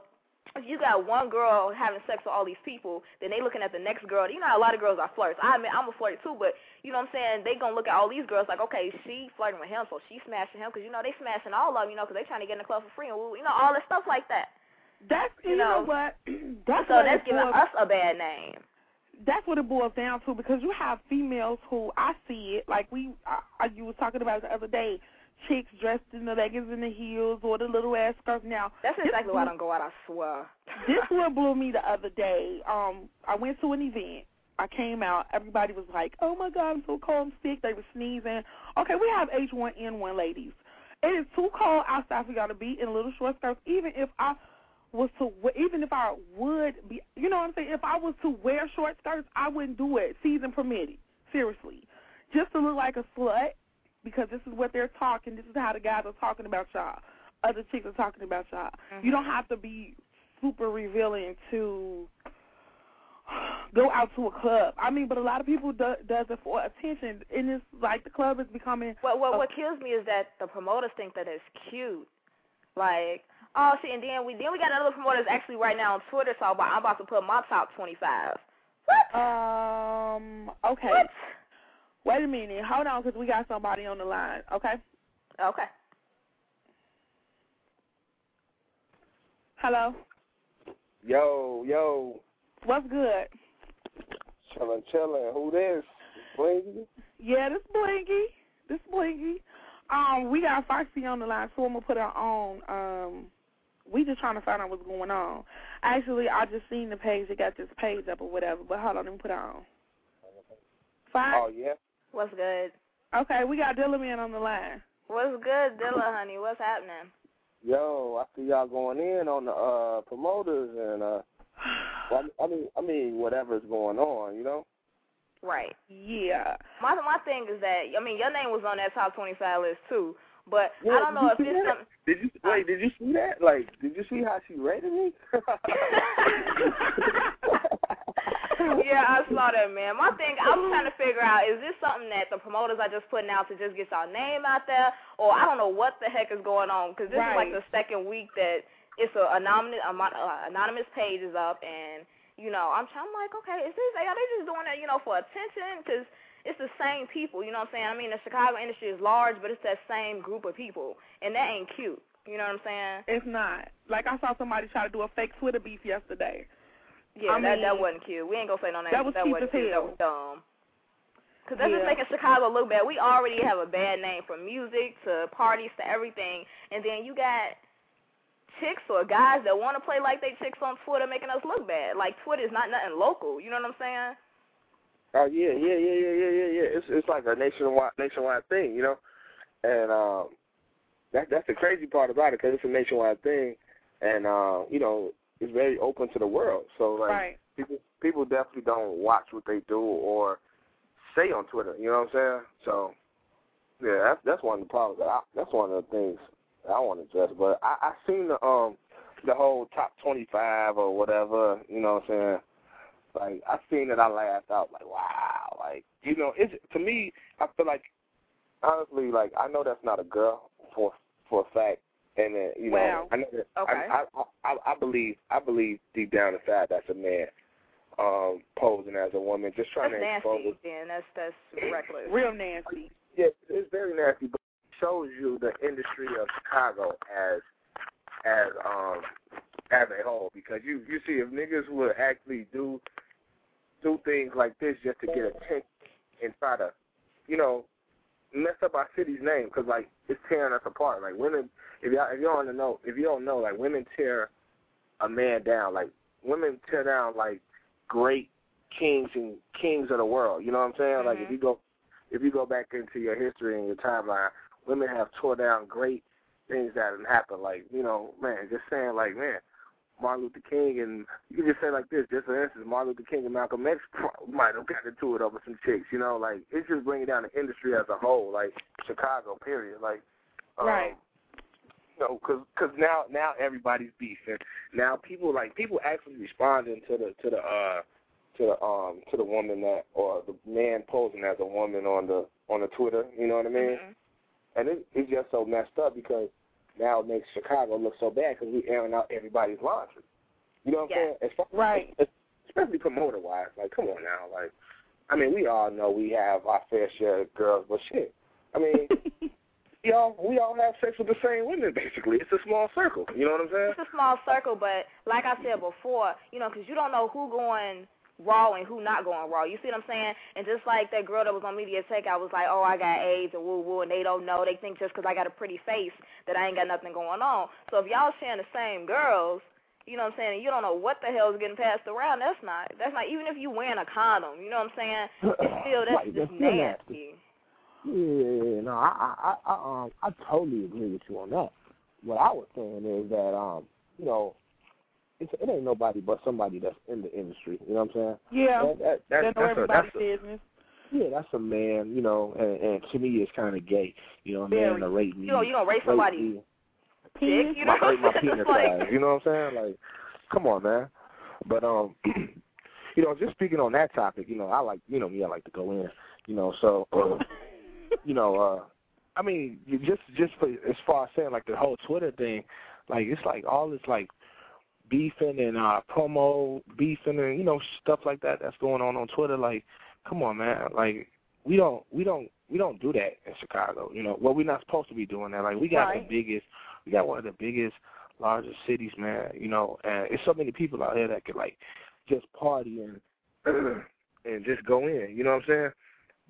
if you got one girl having sex with all these people, then they looking at the next girl. You know, a lot of girls are flirts. I admit, I'm a flirt too, but you know what I'm saying? They gonna look at all these girls like, okay, she flirting with him, so she smashing him because you know they smashing all of them, you know, because they trying to get in the club for free and you know all that stuff like that. That's you, You know, know, what. That's so what that's giving boils- us a bad name. That's what it boils down to because you have females who I see it like we, I, you was talking about the other day, chicks dressed in the leggings and the heels or the little ass skirts. Now That's exactly why I don't go out. I swear. this one blew me the other day. Um, I went to an event. I came out. Everybody was like, "Oh my God, I'm so cold, I'm sick." They were sneezing. Okay, we have H1N1 ladies. It is too cold outside for y'all to be in little short skirts. Even if I was to, even if I would be, you know what I'm saying? If I was to wear short skirts, I wouldn't do it. Season permitted. Seriously, just to look like a slut because this is what they're talking. This is how the guys are talking about y'all. Other chicks are talking about y'all. You don't have to be super revealing to go out to a club. I mean, but a lot of people do, does it for attention, and it's like the club is becoming. What what a- what kills me is that the promoters think that it's cute. Like, oh see, and then we then we got another promoter promoters actually right now on Twitter So about I'm about to put my top twenty five. What? Um. Okay. What? Wait a minute. Hold on, because we got somebody on the line. Okay. Okay. Hello. Yo, yo, What's good? chillin', chillin'. Who this? Blingy? Yeah, this Blingy. This Blingy. Um, we got Foxy on the line, so I'm gonna put her on. Um, we just trying to find out what's going on. Actually, I just seen the page. They got this page up or whatever. But hold on, let me put her on. Fox. Oh, yeah? What's good? Okay, we got Dillaman on the line. What's good, Dilla, honey? What's happening? Yo, I see y'all going in on the uh promoters and uh well, I mean I mean whatever's going on, you know? Right. Yeah. My my thing is that I mean your name was on that top twenty five list too, but Yeah, I don't know if did it's see something. Did you wait, did you see that? Like, did you see how she rated me? yeah, I saw that, man. My thing, I'm trying to figure out is this something that the promoters are just putting out to just get y'all name out there, or I don't know what the heck is going on because this is like the second week that it's a anonymous uh, anonymous page is up, and you know I'm trying I'm like, okay, is this are they just doing that, you know, for attention? Because it's the same people, you know what I'm saying? I mean, the Chicago industry is large, but it's that same group of people, and that ain't cute. You know what I'm saying? It's not. Like I saw somebody try to do a fake Twitter beef yesterday. Yeah, I that that wasn't cute. We ain't gonna say no names. that was that wasn't as cute. That was dumb. Cause that's just making Chicago look bad. We already have a bad name from music to parties to everything, and then you got chicks or guys that want to play like they chicks on Twitter, making us look bad. Like Twitter is not nothing local. You know what I'm saying? Oh yeah, yeah, yeah, yeah, yeah, yeah, yeah. It's it's like a nationwide nationwide thing, you know, and um, that that's the crazy part about it because it's a nationwide thing, and uh, you know, it's very open to the world. So like Right. people people definitely don't watch what they do or say on Twitter. You know what I'm saying? So yeah, that's that's one of the problems. That I, that's one of the things that I want to address. But I I seen the um the whole top 25 or whatever. You know what I'm saying? Like I seen it, I laughed out like, wow, like you know, it's to me. I feel like honestly, like I know that's not a girl for for a fact, and uh, you know, Wow. I know that Okay. I, I I I believe I believe deep down inside that's a man um posing as a woman, just trying That's to expose. nasty. Then that's that's reckless. Real nasty. Yeah, it's very nasty, but it shows you the industry of Chicago as as um as a whole because you you see if niggas would actually do do things like this just to get attention and try to you know mess up our city's name because like it's tearing us apart. Like women, if y'all if you don't know if you don't know like women tear a man down. Like women tear down like great kings and kings of the world. You know what I'm saying? Like if mm-hmm. you go if you go back into your history and your timeline, women have tore down great things that have happened. Like you know, man, just saying like man. Martin Luther King and you can just say like this, just for instance, Martin Luther King and Malcolm X might have gotten into it over some chicks, you know, like it's just bringing down the industry as a whole, like Chicago, period, like um, Right. you know, cause, cause now now everybody's beefing. Now people like people actually responding to the to the uh to the um to the woman that or the man posing as a woman on the on the Twitter. You know what I mean? And it, it's just so messed up because now it makes Chicago look so bad because we airing out everybody's laundry. You know what I'm saying? As far, Right. Especially promoter wise. Like, come on now. Like, I mean, we all know we have our fair share of girls, but shit. I mean, we all we all have sex with the same women. Basically, it's a small circle. You know what I'm saying? It's a small circle, but like I said before, you know, 'cause you don't know who going raw and who not going raw. You see what I'm saying? And just like that girl that was on Media Tech, I was like, oh, I got AIDS or woo woo, and they don't know. They think just 'cause I got a pretty face that I ain't got nothing going on. So if y'all sharing the same girls, you know what I'm saying, and you don't know what the hell is getting passed around, that's not, that's not, even if you wearing a condom, you know what I'm saying? It's still, that's Right, just that's still nasty. Yeah, no, I, I, I, um, I totally agree with you on that. What I was saying is that, um, you know, it's, it ain't nobody but somebody that's in the industry. You know what I'm saying? Yeah. That, that, They that, know that's a, everybody's that's a, business. yeah, that's a man. You know, and, and to me, it's kind of gay. You know, a man to rape me. You know, you gonna rape somebody me, dick, you know my, my penis size. You know what I'm saying? Like, come on, man. But um, you know, just speaking on that topic, you know, I like, you know, me, I like to go in. You know, so. Uh, you know, uh I mean, just just for as far as saying like the whole Twitter thing, like it's like all this like beefing and uh promo beefing and you know stuff like that that's going on on Twitter. Like, come on, man. Like we don't we don't we don't do that in Chicago. You know, well we're not supposed to be doing that. Like we got Right. the biggest, we got one of the biggest, largest cities, man. You know, and it's so many people out here that could like just party and and just go in. You know what I'm saying?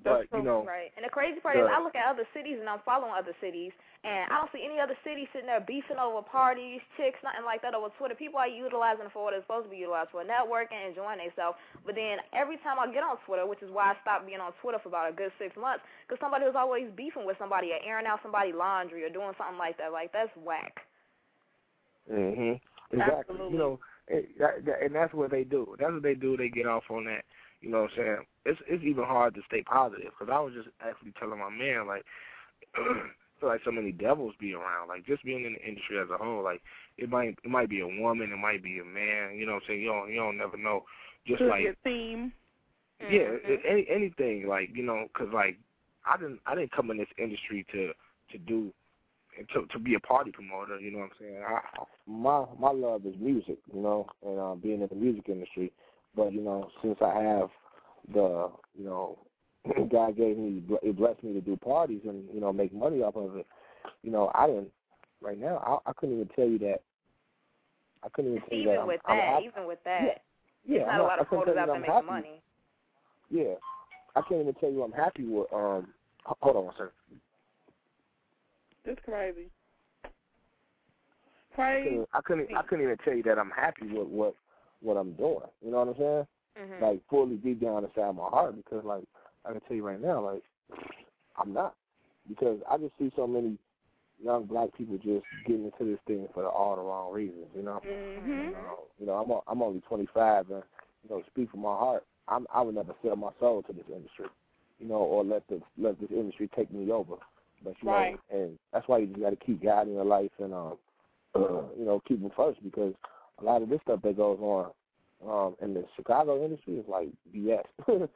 But you know, Right. And the crazy part is I look at other cities and I'm following other cities and I don't see any other city sitting there beefing over parties, chicks, nothing like that over Twitter. People are utilizing it for what it's supposed to be utilized for, networking, and enjoying themselves. But then every time I get on Twitter, which is why I stopped being on Twitter for about a good six months, because somebody was always beefing with somebody or airing out somebody's laundry or doing something like that. Like, that's whack. Mhm. Exactly. Absolutely. You know, that, that, and that's what they do. That's what they do. They get off on that. You know what I'm saying? It's it's even hard to stay positive because I was just actually telling my man like, I feel like so many devils be around. Like just being in the industry as a whole, like it might it might be a woman, it might be a man. You know what I'm saying? You don't you don't never know. Just like a theme. yeah, a- any anything like you know, 'cause like I didn't I didn't come in this industry to to do to to be a party promoter. You know what I'm saying? I, my my love is music, you know, and uh, being in the music industry. But you know, since I have the you know, God gave me it blessed me to do parties and you know make money off of it. You know, I didn't. Right now, I, I couldn't even tell you that. I couldn't even tell you that. Even I'm- with I'm that, even with that, Yeah, there's I'm not a lot of couldn't tell out that there making happy. money. Yeah, I can't even tell you I'm happy with. Um, hold on one second. That's crazy. I Crazy. couldn't, I couldn't. I couldn't even tell you that I'm happy with what what I'm doing. You know what I'm saying? Mm-hmm. Like fully deep down inside my heart, because like I can tell you right now, like I'm not, because I just see so many young black people just getting into this thing for all the wrong reasons. You know. Mhm. You know, you know, I'm I'm only 25, and you know, speak from my heart. I'm I would never sell my soul to this industry, you know, or let the let this industry take me over. But you Right. know, and that's why you just got to keep God in your life and um, you know, keep him first because a lot of this stuff that goes on um in the Chicago industry is like BS.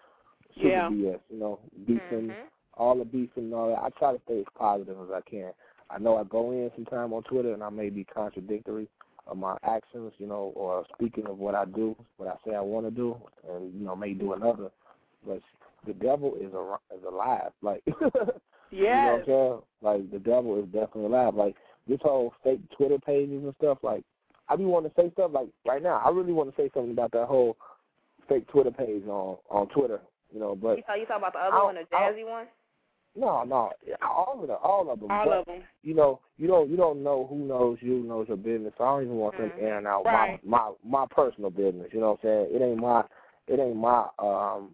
Super Yeah. BS. You know, beefing, Mm-hmm. all the beefing and all that. I try to stay as positive as I can. I know I go in sometime on Twitter and I may be contradictory of my actions, you know, or speaking of what I do, what I say I want to do, and you know, may do another. But the devil is a, is alive. Like, you know what I'm saying? Like the devil is definitely alive. Like this whole fake Twitter pages and stuff. Like I be wanting to say stuff. Like right now, I really want to say something about that whole fake Twitter page on on Twitter. You know, but You talk, you talk about the other I'll- one, the I'll- jazzy one? no, no, all of the, all of them. All but, of them. You know, you don't, you don't know who knows you, knows your business. So I don't even want them airing out Right. my my my personal business. You know what I'm saying? It ain't my, it ain't my, um,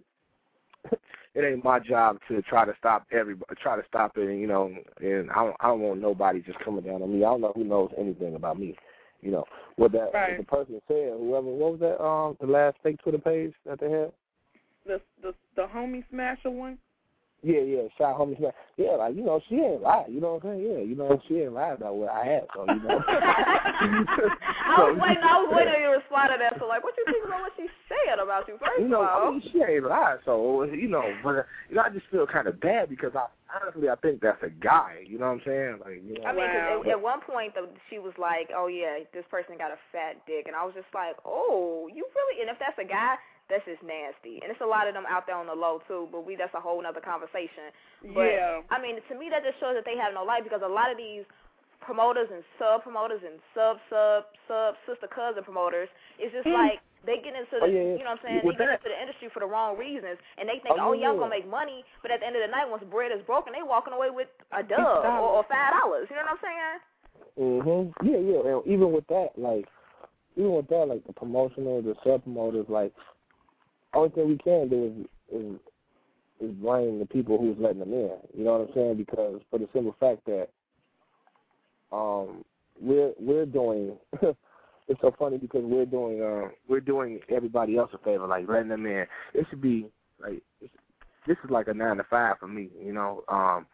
it ain't my job to try to stop everybody, try to stop it. And, you know, and I don't, I don't want nobody just coming down on me. I don't know who knows anything about me. You know what that Right. what the person said. Whoever, what was that? Um, the last fake Twitter page that they had. The the the homie smasher one. Yeah, yeah, shot homie smash. Yeah, like you know, she ain't lie. You know what I'm saying? Yeah, you know, she ain't lie about what I had. So you know. I was waiting. I was waiting on you to respond to that. So like, what you think about what she said about you? First you know, of I all, mean, she ain't lie. So you know, but uh, you know, I just feel kind of bad because I honestly I think that's a guy. You know what I'm saying? Like, you know. I mean, 'cause but- at, at one point the, she was like, "Oh yeah, this person got a fat dick," and I was just like, "Oh, you really?" And if that's a guy, that's just nasty. And it's a lot of them out there on the low too. But we that's a whole nother conversation. But Yeah. I mean, to me that just shows that they have no life because a lot of these promoters and sub promoters and sub sub sub sister cousin promoters, it's just Mm. like they get into the Oh, yeah, yeah. you know what I'm saying? With they get that- into the industry for the wrong reasons and they think, Oh, oh, yeah, I'm gonna make money, but at the end of the night, once bread is broken, they walking away with a dub or, or five dollars. You know what I'm saying? Mhm. Yeah, yeah. And even with that, like, even with that, like the promotional, the sub promoters, like, only thing we can do is is is blame the people who's letting them in. You know what I'm saying? Because for the simple fact that um we're we're doing it's so funny because we're doing uh we're doing everybody else a favor, like letting them in. It should be like this is like a nine to five for me, you know. Um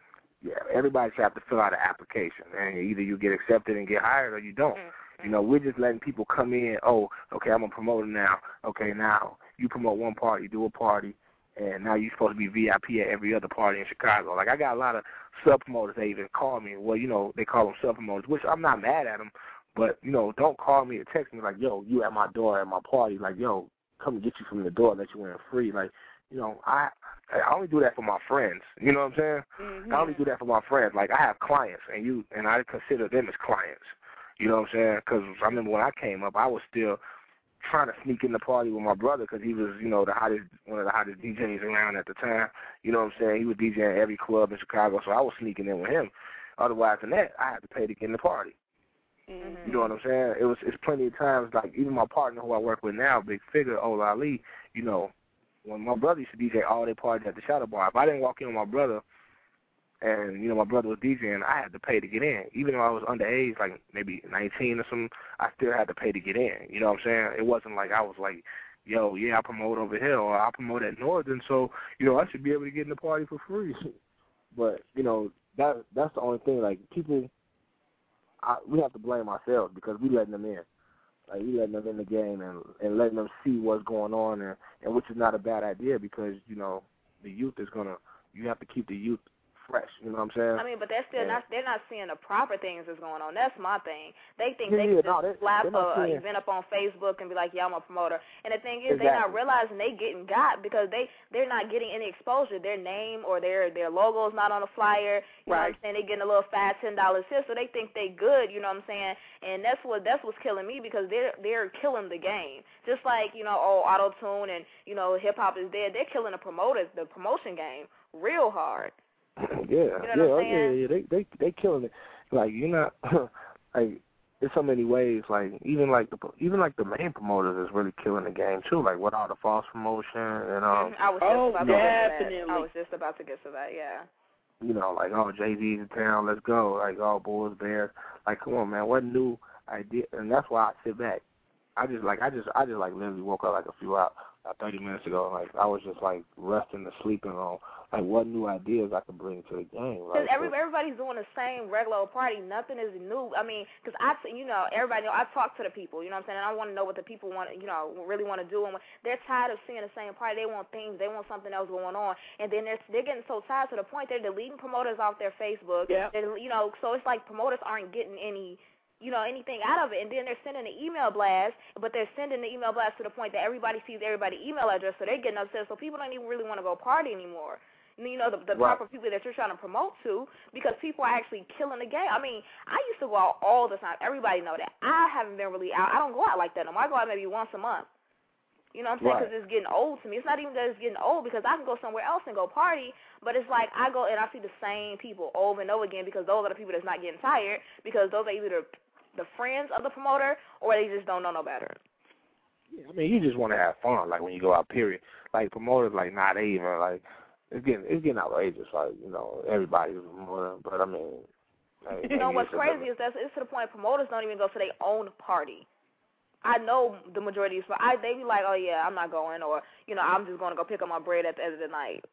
yeah, everybody should have to fill out an application, and either you get accepted and get hired, or you don't. You know, we're just letting people come in. Oh, okay, I'm a promoter now. Okay, now you promote one party, do a party, and now you're supposed to be VIP at every other party in Chicago. Like I got a lot of sub promoters that even call me. Well, you know, they call them sub promoters, which I'm not mad at them. But you know, don't call me or text me like, yo, you at my door at my party. Like, yo, come get you from the door, let you in free. Like, you know, I I only do that for my friends. You know what I'm saying? Mm-hmm. I only do that for my friends. Like I have clients, and you and I consider them as clients. You know what I'm saying? Because I remember when I came up, I was still trying to sneak in the party with my brother because he was, you know, the hottest, one of the hottest DJs around at the time. You know what I'm saying? He was DJing every club in Chicago, so I was sneaking in with him. Otherwise than that, I had to pay to get in the party. Mm-hmm. You know what I'm saying? It was it's plenty of times like even my partner who I work with now, Big Figure, Old Ali, you know, when my brother used to DJ all day parties at the Shadow Bar, if I didn't walk in with my brother and, you know, my brother was DJing, I had to pay to get in. Even though I was underage, like maybe nineteen or something, I still had to pay to get in. You know what I'm saying? It wasn't like I was like, Yo, yeah, I promote over here or I promote at Northern, so, you know, I should be able to get in the party for free. but, you know, that that's the only thing, like people I, we have to blame ourselves because we letting them in. Like we letting them in the game and and letting them see what's going on and and which is not a bad idea because you know the youth is gonna you have to keep the youth fresh. You know what I'm saying? I mean, but they're still Yeah. not. They're not seeing the proper things that's going on. That's my thing. They think Yeah, they can no, just they- slap a, event up on Facebook and be like, "Yeah, I'm a promoter." And the thing is, they're not realizing they getting got because they they're not getting any exposure. Their name or their their logo is not on the flyer. You know what I'm saying? They getting a little five ten dollars here, so they think they good. You know what I'm saying? And that's what that's what's killing me because they're they're killing the game. Just like you know, oh, auto tune and you know, hip hop is dead. They're killing the promoters, the promotion game, real hard. yeah, what yeah, I'm oh, yeah, yeah. They they they killing it. Like you're not like there's so many ways. Like even like the even like the main promoters is really killing the game too. Like with all the false promotion and um. I was just Oh, about to get to that. definitely. I was just about to get to that. Yeah. you know, like, oh, Jay Z's in town, let's go. Like, oh, Bulls, Bears. Like, come on, man, what new idea? And that's why I sit back. I just like I just I just like literally woke up like a few out uh, thirty minutes ago. Like I was just like resting and sleeping on like what new ideas I can bring to the game. Because Like, every, everybody's doing the same regular party. Nothing is new. I mean, because I, you know, everybody know I talk to the people. You know what I'm saying? And I want to know what the people want. You know, really want to do. And they're tired of seeing the same party. They want things. They want something else going on. And then they're they're getting so tired to the point they're deleting promoters off their Facebook. They're, you know, so it's like promoters aren't getting any you know, anything out of it. And then they're sending an email blast, but they're sending the email blast to the point that everybody sees everybody's email address, so they're getting upset. So people don't even really want to go party anymore. You know, the, the Right. proper people that you're trying to promote to, because people are mm-hmm. actually killing the game. I mean, I used to go out all the time. Everybody know that. I haven't been really out. I don't go out like that no more. I go out maybe once a month. You know what I'm saying? Right. Because it's getting old to me. It's not even that it's getting old because I can go somewhere else and go party, but it's like I go and I see the same people over and over again because those are the people that's not getting tired because those are either the, the friends of the promoter or they just don't know no better. Yeah, I mean, you just want to have fun, like when you go out. Period. Like promoters, like not even like it's getting it's getting outrageous. Like you know, everybody's a promoter, but I mean, like, You know what's crazy is that it's to the point promoters don't even go to their own party. I know the majority of I they be like, oh yeah, I'm not going, or you know, I'm just gonna go pick up my bread at the end of the night.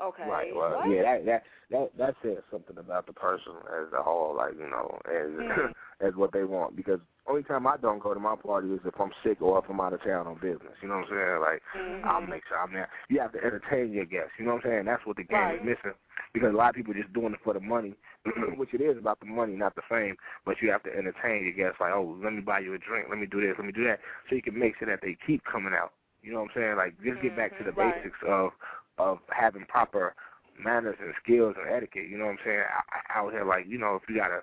Okay. Right. Well, what? yeah, that that that that says something about the person as a whole, like you know, as Mhm. as what they want. Because only time I don't go to my party is if I'm sick or if I'm out of town on business. You know what I'm saying? Like Mm-hmm. I'll make sure I'm there. You have to entertain your guests. You know what I'm saying? That's what the game is missing. Because a lot of people just doing it for the money, which it is about the money, not the fame. But you have to entertain your guests. Like, oh, let me buy you a drink. Let me do this. Let me do that. So you can make sure that they keep coming out. You know what I'm saying? Like just get back to the Mhm. Right. basics of of having proper manners and skills and etiquette. You know what I'm saying? I- Out here, like you know, if you gotta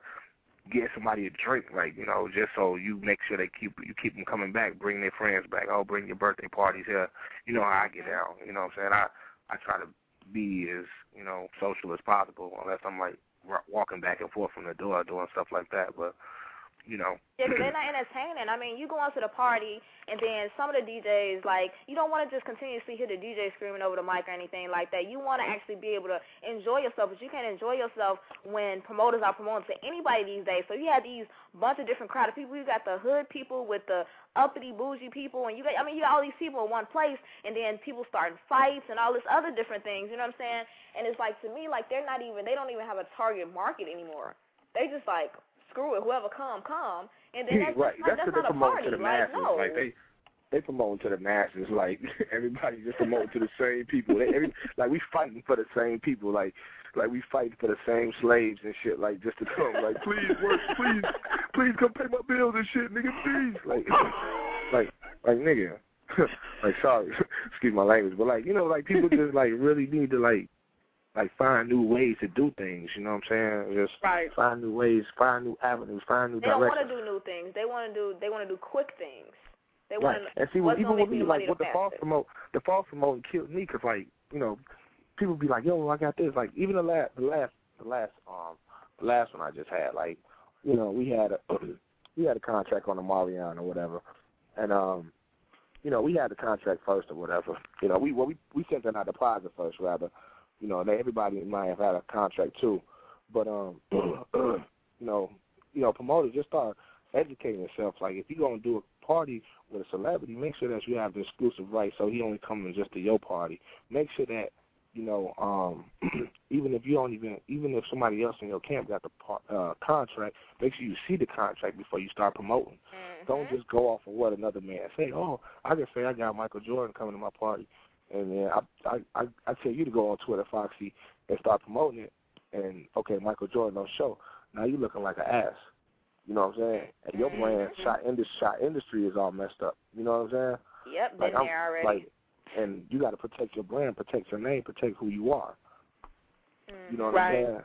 get somebody a drink, like you know, just so you make sure they keep you keep them coming back, bring their friends back. Oh, bring your birthday parties here. You know how I get down. You know what I'm saying? I I try to be as you know social as possible, unless I'm like wa- walking back and forth from the door doing stuff like that. But you know, Yeah, 'cause they're not entertaining. I mean, you go into the party, and then some of the DJs, like, you don't want to just continuously hear the DJ screaming over the mic or anything like that. You want to actually be able to enjoy yourself, but you can't enjoy yourself when promoters are promoting to anybody these days. So you have these bunch of different crowd of people. You got the hood people with the uppity bougie people, and you got, I mean, you got all these people in one place, and then people starting fights and all this other different things. You know what I'm saying? And it's like to me, like they're not even, they don't even have a target market anymore. They just like screw it, whoever come, come, and then that's right. That's that's what they not a promote party. to the like masses. no. Like they they promoting to the masses. Like everybody just promoting to the same people. They, every, like we fighting for the same people. Like like we fighting for the same slaves and shit. Like just to come. Like please work, please, please come pay my bills and shit, nigga. Please. Like like like nigga. like sorry, excuse my language, but like you know, like people just like really need to like like find new ways to do things. You know what I'm saying? Just Right. find new ways, find new avenues, find new directions. They don't want to do new things. They want to do. They want to do quick things. They Right. want And see, what's what, even with me, like with the false promote, the false promoting killed me because, like, you know, people be like, "Yo, I got this." Like, even the last, the last, the last, um, the last one I just had, like, you know, we had a we had a contract on the Marion or whatever, and um, you know, we had the contract first or whatever. You know, we well, we we sent in our deposit first, rather. You know, and everybody might have had a contract too, but um, you know, you know, promoters just start educating yourself. Like, if you're gonna do a party with a celebrity, make sure that you have the exclusive right, so he only coming just to your party. Make sure that you know, um, even if you don't even, even if somebody else in your camp got the par- uh, contract, make sure you see the contract before you start promoting. Don't just go off of what another man say. Oh, I can say I got Michael Jordan coming to my party, and then I I I, I tell you to go on Twitter, Foxy, and start promoting it. And okay, Michael Jordan don't show. Now you looking like an ass. You know what I'm saying? And your mm-hmm. brand, shot industry, shot industry is all messed up. You know what I'm saying? Yep, Like, been I'm- there already. Like, and you got to protect your brand, protect your name, protect who you are. You know what mm, Right. I'm saying?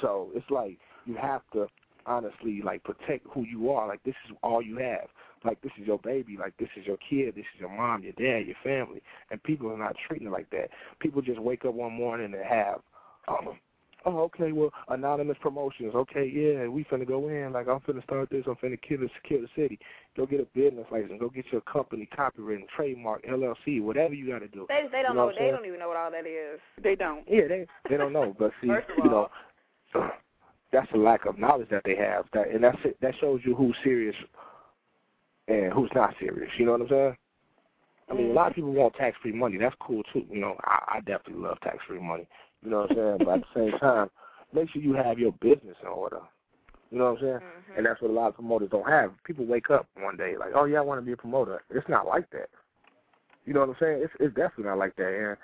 So it's like you have to honestly like protect who you are. Like this is all you have. Like this is your baby. Like this is your kid. This is your mom, your dad, your family. And people are not treating it like that. People just wake up one morning and have, um, oh okay, well anonymous promotions. Okay, yeah, we finna go in. Like I'm finna start this. I'm finna kill this, kill the city. Go get a business license. Go get your company copywritten, trademark, LLC, whatever you got to do. They they don't You know know. they saying? don't even know what all that is. They don't. Yeah, they they don't know, but see, First of you know, that's a lack of knowledge that they have. That and that's it. That shows you who's serious and who's not serious. You know what I'm saying? I mean, a lot of people want tax-free money. That's cool too. You know, I, I definitely love tax-free money. You know what I'm saying? but at the same time, make sure you have your business in order. You know what I'm saying? Mm-hmm. And that's what a lot of promoters don't have. People wake up one day like, oh yeah, I want to be a promoter. It's not like that. You know what I'm saying? It's it's definitely not like that. And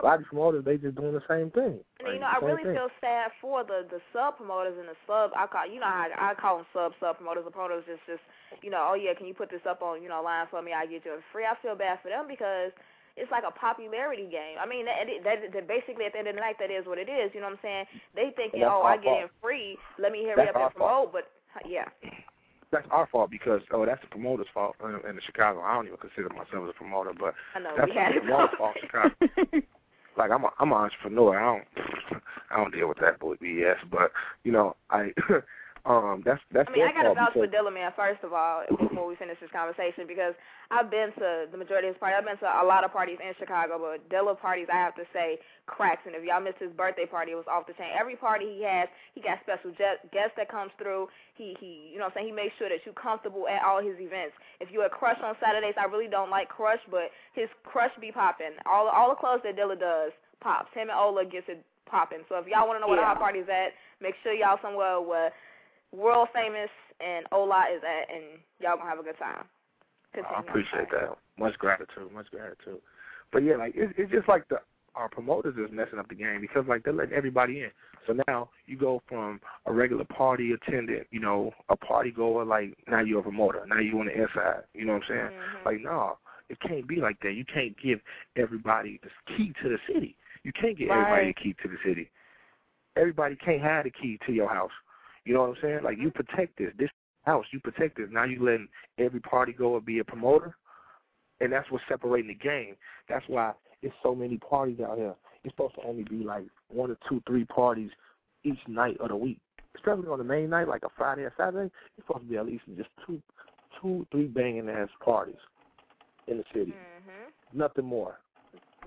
a lot of promoters, they just doing the same thing. And you know, I really thing. feel sad for the the sub promoters and the sub. I call you know how I, I call them sub sub promoters. The promoters just just you know, oh yeah, can you put this up on you know line for me? I get you it free. I feel bad for them because it's like a popularity game. I mean, that, that, that basically at the end of the night, that is what it is. You know what I'm saying? They thinking, oh, I get in free. Let me hurry That's up and promote. But yeah, That's our fault because oh, that's the promoter's fault in, in Chicago. I don't even consider myself as a promoter, but I know that's the promoter's fault Chicago. like I'm a I'm an entrepreneur. I don't I don't deal with that boy BS. But you know I um that's that's I mean, I got to vouch for because Dilla Man first of all before we finish this conversation because I've been to the majority of his parties. I've been to a lot of parties in Chicago, but Dilla parties I have to say cracks. And if y'all missed his birthday party, it was off the chain. Every party he has, he got special guests that comes through. He he, you know, what I'm saying he makes sure that you're comfortable at all his events. If you're at Crush on Saturdays, I really don't like Crush, but his Crush be popping. All all the clothes that Dilla does pops. Him and Ola gets it popping. So if y'all want to know where the hot party's at, make sure y'all somewhere where world famous and Ola is at, and y'all gonna have a good time. Continue. I appreciate that. Much gratitude, much gratitude. But yeah, like it's it's just like the our promoters is messing up the game because like they're letting everybody in. So now you go from a regular party attendant, you know, a party goer, like now you're a promoter. Now you on the inside. You know what I'm saying? Mm-hmm. Like no, it can't be like that. You can't give everybody the key to the city. You can't give everybody the key to the city. Everybody can't have the key to your house. You know what I'm saying? Like you protect this. This house, you protect this. Now you letting every party go and be a promoter and that's what's separating the game. That's why it's so many parties out here. It's supposed to only be like one or two, three parties each night of the week. Especially on the main night, like a Friday or Saturday, it's supposed to be at least just two, two, three banging ass parties in the city. Mhm. Nothing more.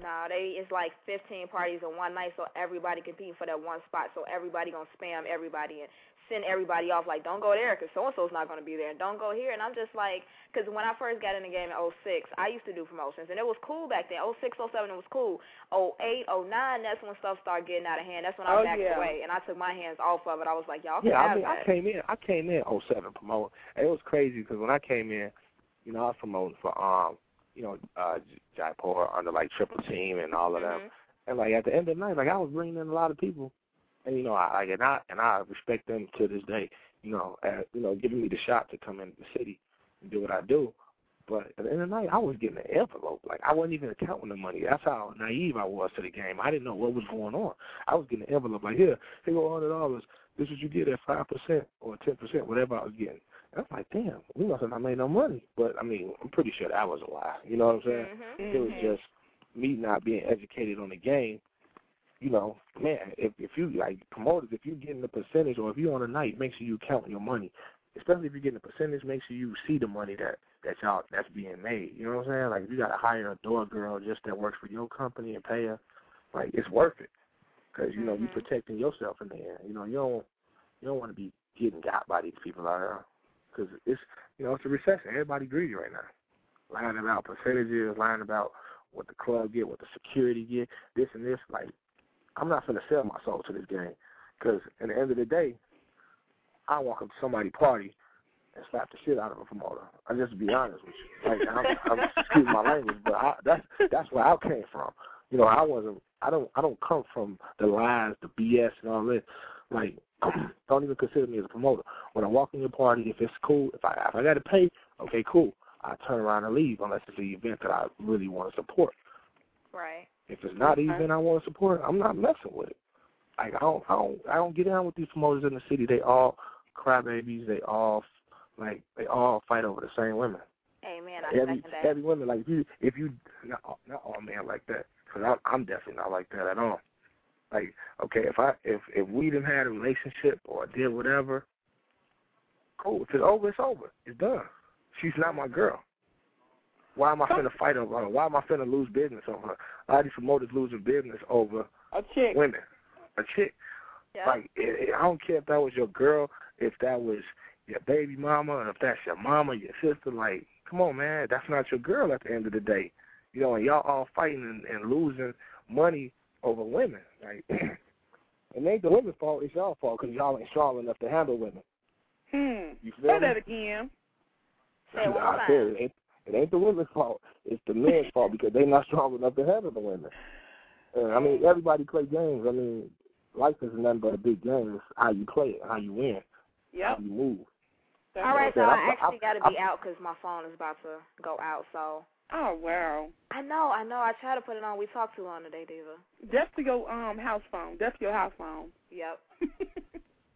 No, they it's like 15 parties in one night, so everybody competing for that one spot. So everybody gonna spam everybody and send everybody off like, don't go there because so and so's not gonna be there, and don't go here. And I'm just like, because when I first got in the game in '06, I used to do promotions, and it was cool back then. '06, '07, it was cool. '08, '09, that's when stuff started getting out of hand. That's when I Oh, backed yeah. away, and I took my hands off of it. I was like, y'all can Yeah, I mean, I came in. I came in '07 promoting, and it was crazy because when I came in, you know, I was promoting for um, you know, uh, Jaipur under like Triple Team and all of them. And like at the end of the night, like I was bringing in a lot of people, and you know, I like and I and I respect them to this day. You know, uh, you know, giving me the shot to come into the city and do what I do. But at the end of the night, I was getting an envelope. Like I wasn't even counting the money. That's how naive I was to the game. I didn't know what was going on. I was getting an envelope like here, here go hundred dollars. This is what you get at five percent or ten percent, whatever I was getting. And I'm like, damn, we must have not made no money. But I mean, I'm pretty sure that was a lie. You know what I'm saying? Mm-hmm. It was just me not being educated on the game. You know, man, if if you like promoters, if you're getting the percentage or if you're on a night, make sure you count your money. Especially if you're getting a percentage, make sure you see the money that that y'all that's being made. You know what I'm saying? Like if you got to hire a door girl just that works for your company and pay her, like it's worth it because you know you're mm-hmm. protecting yourself in the end. You know you don't you don't want to be getting got by these people out there because it's you know it's a recession. Everybody greedy right now, lying about percentages, lying about what the club get, what the security get, this and this. Like I'm not gonna sell my soul to this game because at the end of the day, I walk up to somebody's party and slap the shit out of a promoter. I just be honest with you. Like I'm, I'm excuse my language, but I, that's that's where I came from. You know, I wasn't. I don't. I don't come from the lies, the BS, and all this. Like, don't even consider me as a promoter. When I walk in your party, if it's cool, if I if I got to pay, okay, cool. I turn around and leave unless it's an event that I really want to support. Right. If it's not Okay. event I want to support, I'm not messing with it. Like I don't, I don't, I don't get down with these promoters in the city. They all crybabies. They all, like, they all fight over the same women. Amen. I Every second that. every woman, like if you, if you, not, all- not all men like that, because I'm, I'm definitely not like that at all. Like, okay, if I, if if we didn't had a relationship or did whatever, cool. If it's over, it's over. It's done. She's not my girl. Why am I finna fight over her? Why am I finna lose business over her? A lot of these promoters losing business over A chick. women, a chick. Yeah. Like it, it, I don't care if that was your girl, if that was your baby mama, if that's your mama, your sister, like, come on, man, that's not your girl at the end of the day. You know, and y'all all fighting and, and losing money over women. Like, it ain't the women's fault; it's y'all fault because y'all ain't strong enough to handle women. Hmm. You Say me? that again. Say it one time. it it ain't the women's fault. It's the men's fault because they're not strong enough to handle the women. And, I mean, everybody play games. I mean, life is nothing but a big game. It's how you play it, how you win, Yep. how you move. All right, so I I- actually got to be out 'cause my phone is about to go out. So Oh wow. I know, I know. I tried to put it on. We talked too long today, Diva. That's to your um house phone. That's your house phone. Yep.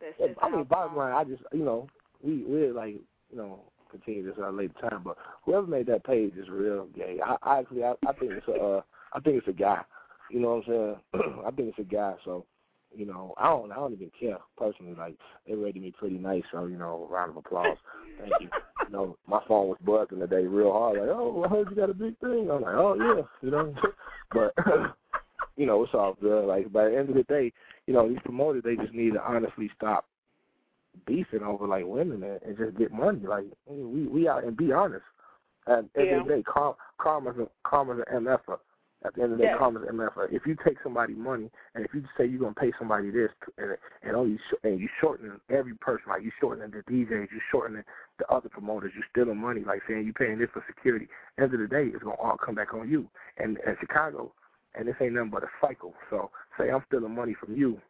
This Yeah, I mean, how- bottom line, I just you know we we're like you know continue this at a later time, but whoever made that page is real gay. I, I actually I, I think it's a uh, I think it's a guy. You know what I'm saying? I think it's a guy. So you know I don't I don't even care personally. Like they rated me pretty nice, so you know round of applause. Thank you. You know my phone was buzzing today real hard. Like oh I heard you got a big thing. I'm like oh yeah you know, but. You know, it's all good. Like by the end of the day, you know, these promoters they just need to honestly stop beefing over like women and, and just get money. Like we we out and be honest. At the end of the day, karma's a karma's an MFer. At the end of the day, Yes. karma's an MFer. If you take somebody money and if you say you're gonna pay somebody this and and only sh- and you shortening every person, like you shortening the DJs, you shortening the other promoters, you stealing money, like saying you paying this for security. End of the day, it's gonna all come back on you. And in Chicago, and this ain't nothing but a cycle. So say I'm stealing money from you,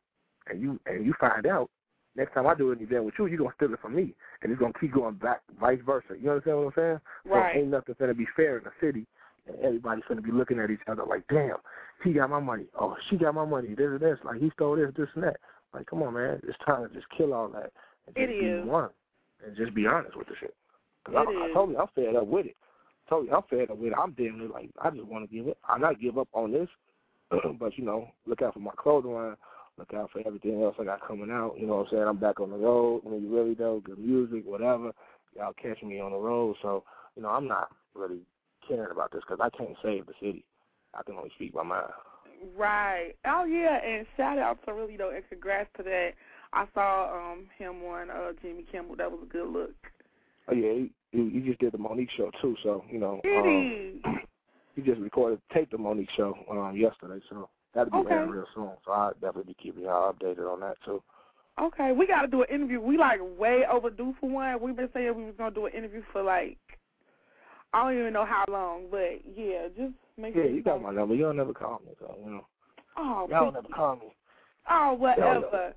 and you and you find out next time I do an event with you, you're gonna steal it from me, and it's gonna keep going back, vice versa. You understand what I'm saying? Right. So ain't nothing gonna be fair in the city, and everybody's gonna be looking at each other like, damn, he got my money. Oh, she got my money. This and this. Like he stole this, this and that. Like, come on, man. It's time to just kill all that and It just be is. one, and just be honest with the shit. 'Cause It I, I is. told you I'm fed up with it. I told you I'm fed up with it. I'm damn near like I just want to give it. I not give up on this, but you know, look out for my clothing line. Look out for everything else I got coming out. You know what I'm saying? I'm back on the road. When you really know, good music, whatever. Y'all catch me on the road. So you know, I'm not really caring about this because I can't save the city. I can only speak my mind. Right. Oh yeah, and shout out to really though, and congrats to that. I saw um him on uh Jimmy Kimmel. That was a good look. Oh yeah, he, he, he just did the Mo'Nique show too. So you know, Did um, he? he just recorded taped the Mo'Nique show um yesterday. So that'll be Okay. airing real soon. So I'll definitely be keeping y'all updated on that too. Okay, we got to do an interview. We like way overdue for one. We've been saying we was gonna do an interview for like I don't even know how long, but yeah, just make Yeah, sure you got my number. You don't never call me, so you know. Oh, Y'all never call me. oh, whatever.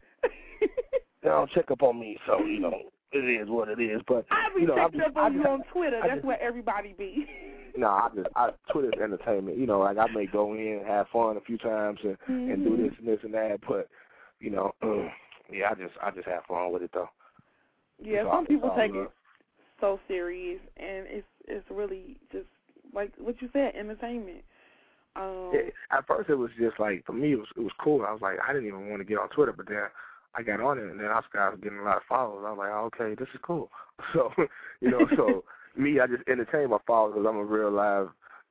Y'all don't check up on me, so you know it is what it is. But I be you know, I checking just, up I on you on Twitter. I That's just- where everybody be. No, I just I Twitter's entertainment. You know, like I may go in and have fun a few times and and do Mhm. this and this and that, but you know, yeah, I just I just have fun with it though. Yeah, all- some people take love. it so serious, and it's it's really just like what you said, entertainment. Um, Yeah, at first it was just like for me it was it was cool. I was like I didn't even want to get on Twitter, but then I got on it and then I started getting a lot of followers. I was like, oh, okay, this is cool. So you know, so me, I just entertain my followers because I'm a real live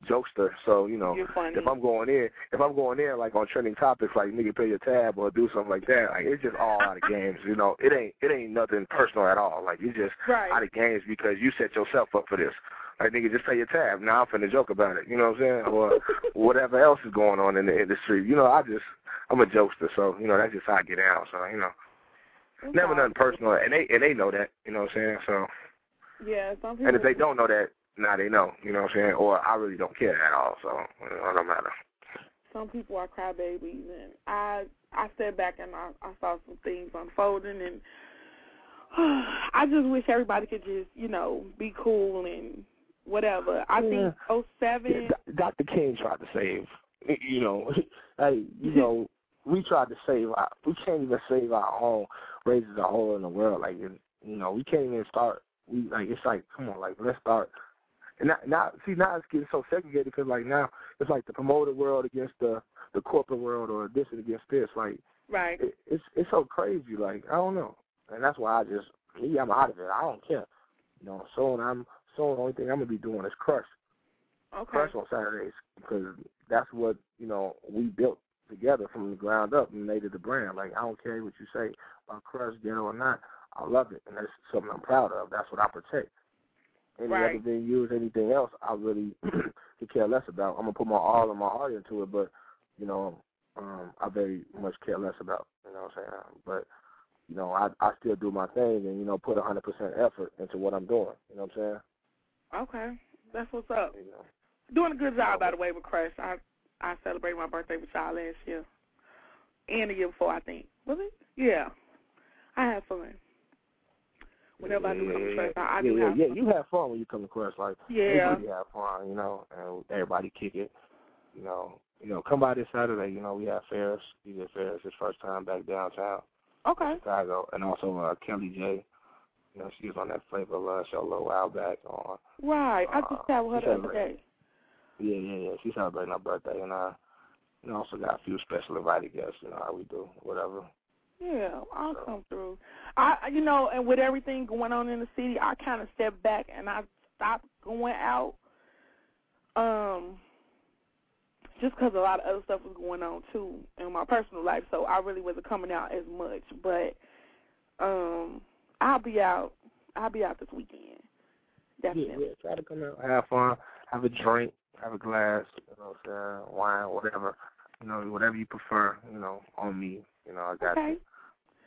jokester. So you know, if I'm going in, if I'm going in like on trending topics like nigga pay your tab or do something like that, like it's just all out of games. You know, it ain't it ain't nothing personal at all. Like you just Right. out of games because you set yourself up for this. Like nigga, just pay your tab. Now I'm finna joke about it. You know what I'm saying? Or whatever else is going on in the industry. You know, I just I'm a jokester, so you know that's just how I get out. So you know, it's never all nothing personal, and they and they know that. You know what I'm saying? So Yeah, some people. and if they don't know that, now they know. You know what I'm saying? Or I really don't care at all. So you know, it don't matter. some people are crybabies, and I I sat back and I I saw some things unfolding, and I just wish everybody could just you know be cool and whatever. I Yeah. think oh seven. Yeah, Dr. King tried to save. You know, hey, you know, we tried to save our. We can't even save our own raises a hole in the world. Like, you know, we can't even start. We like it's like, come on, like let's start. And now, now see, now it's getting so segregated because like now it's like the promoter world against the the corporate world or this and against this. Like, Right. it, it's it's so crazy. Like, I don't know, and that's why I just me, I'm out of it. I don't care. You know, so and I'm so the only thing I'm gonna be doing is crush Okay. crush on Saturdays because that's what you know we built together from the ground up and made it the brand. Like I don't care what you say about crush, ghetto or not. I love it, and that's something I'm proud of. That's what I protect. Any Right. other venues, anything else, I really could care less about. I'm gonna put my all and my heart into it, but you know, um, I very much care less about. You know what I'm saying? But you know, I I still do my thing and you know put 100% effort into what I'm doing. You know what I'm saying? Okay, that's what's up. You know. Doing a good job, by the way, with Crush. I I celebrated my birthday with y'all last year, and the year before, I think. Was it? Yeah, I had fun. Whenever I do come to Crush, I, I yeah, do yeah, have yeah. fun. You have fun when you come to Crush. Like Yeah. You have fun, you know, and everybody kick it. You know, you know, come by this Saturday. You know, we have Ferris. DJ Ferris, his first time back downtown. Okay. Chicago, and also uh, Kelly J. You know, she was on that Flavor Love show a little while back. On Right. I just Uh, with her the other day. Yeah, yeah, yeah. She's celebrating her birthday, and uh, you know, also got a few special invited guests. You know how we do, whatever. Yeah, I'll come through. I, you know, and with everything going on in the city, I kind of stepped back and I stopped going out. Um, just because a lot of other stuff was going on too in my personal life, so I really wasn't coming out as much. But um, I'll be out. I'll be out this weekend. Definitely. Yeah, yeah. Try to come out, have fun, have a drink, have a glass, you know, what wine, whatever. You know, whatever you prefer. You know, on me. You know, I got Okay. you.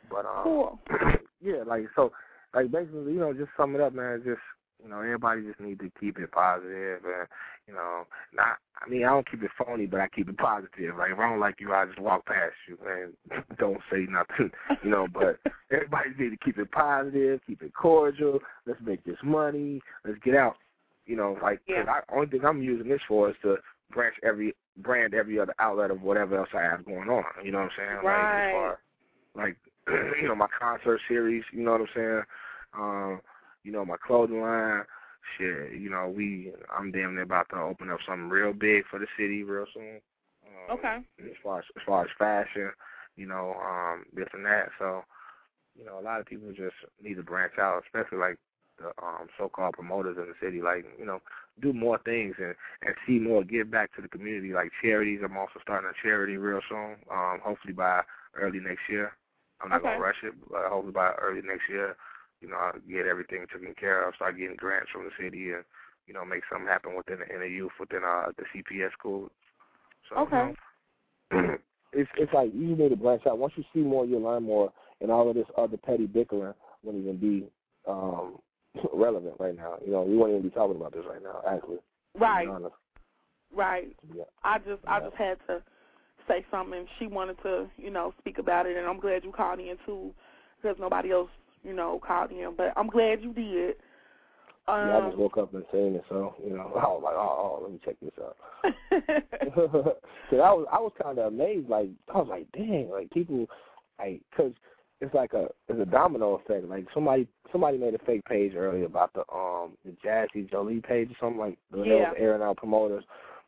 But um, Cool. yeah, like so, like basically, you know, just sum it up, man. Just you know, everybody just need to keep it positive, and you know, not. I mean, I don't keep it phony, but I keep it positive. Like if I don't like you, I just walk past you and don't say nothing, you know. But everybody need to keep it positive, keep it cordial. Let's make this money. Let's get out. You know, like 'cause I, only thing I'm using this for is to branch every brand every other outlet of whatever else I have going on. You know what I'm saying? Like Right. as far like you know my concert series. You know what I'm saying? Um, you know my clothing line. Shit, you know we. I'm damn near about to open up something real big for the city real soon. Um, Okay. As far as as far as fashion, you know, um, this and that. So, you know, a lot of people just need to branch out, especially like the um so-called promoters in the city. Like, you know, do more things and and see more, give back to the community, like charities. I'm also starting a charity real soon. Um, hopefully by early next year. I'm not Okay. gonna rush it, but hopefully by early next year, you know, I'll get everything taken care of. Start getting grants from the city and you know make something happen within the inner youth within uh the CPS code. So, you Okay. know, it's it's like you need to branch out. Once you see more, you learn more, and all of this other petty bickering wouldn't even be um relevant right now. You know, we wouldn't even be talking about this right now. Actually, Right. Right. Yeah. I just I just had to say something. She wanted to, you know, speak about it, and I'm glad you called in too, because nobody else, you know, called in. But I'm glad you did. Um, yeah, I just woke up and seen it, so you know, I was like, oh, oh let me check this out. Cause I was I was kind of amazed. Like I was like, dang, like people, like, cause it's like a it's a domino effect. Like somebody somebody made a fake page earlier about the um the Jazzy Jolie page or something like they Yeah. was airing out promoters,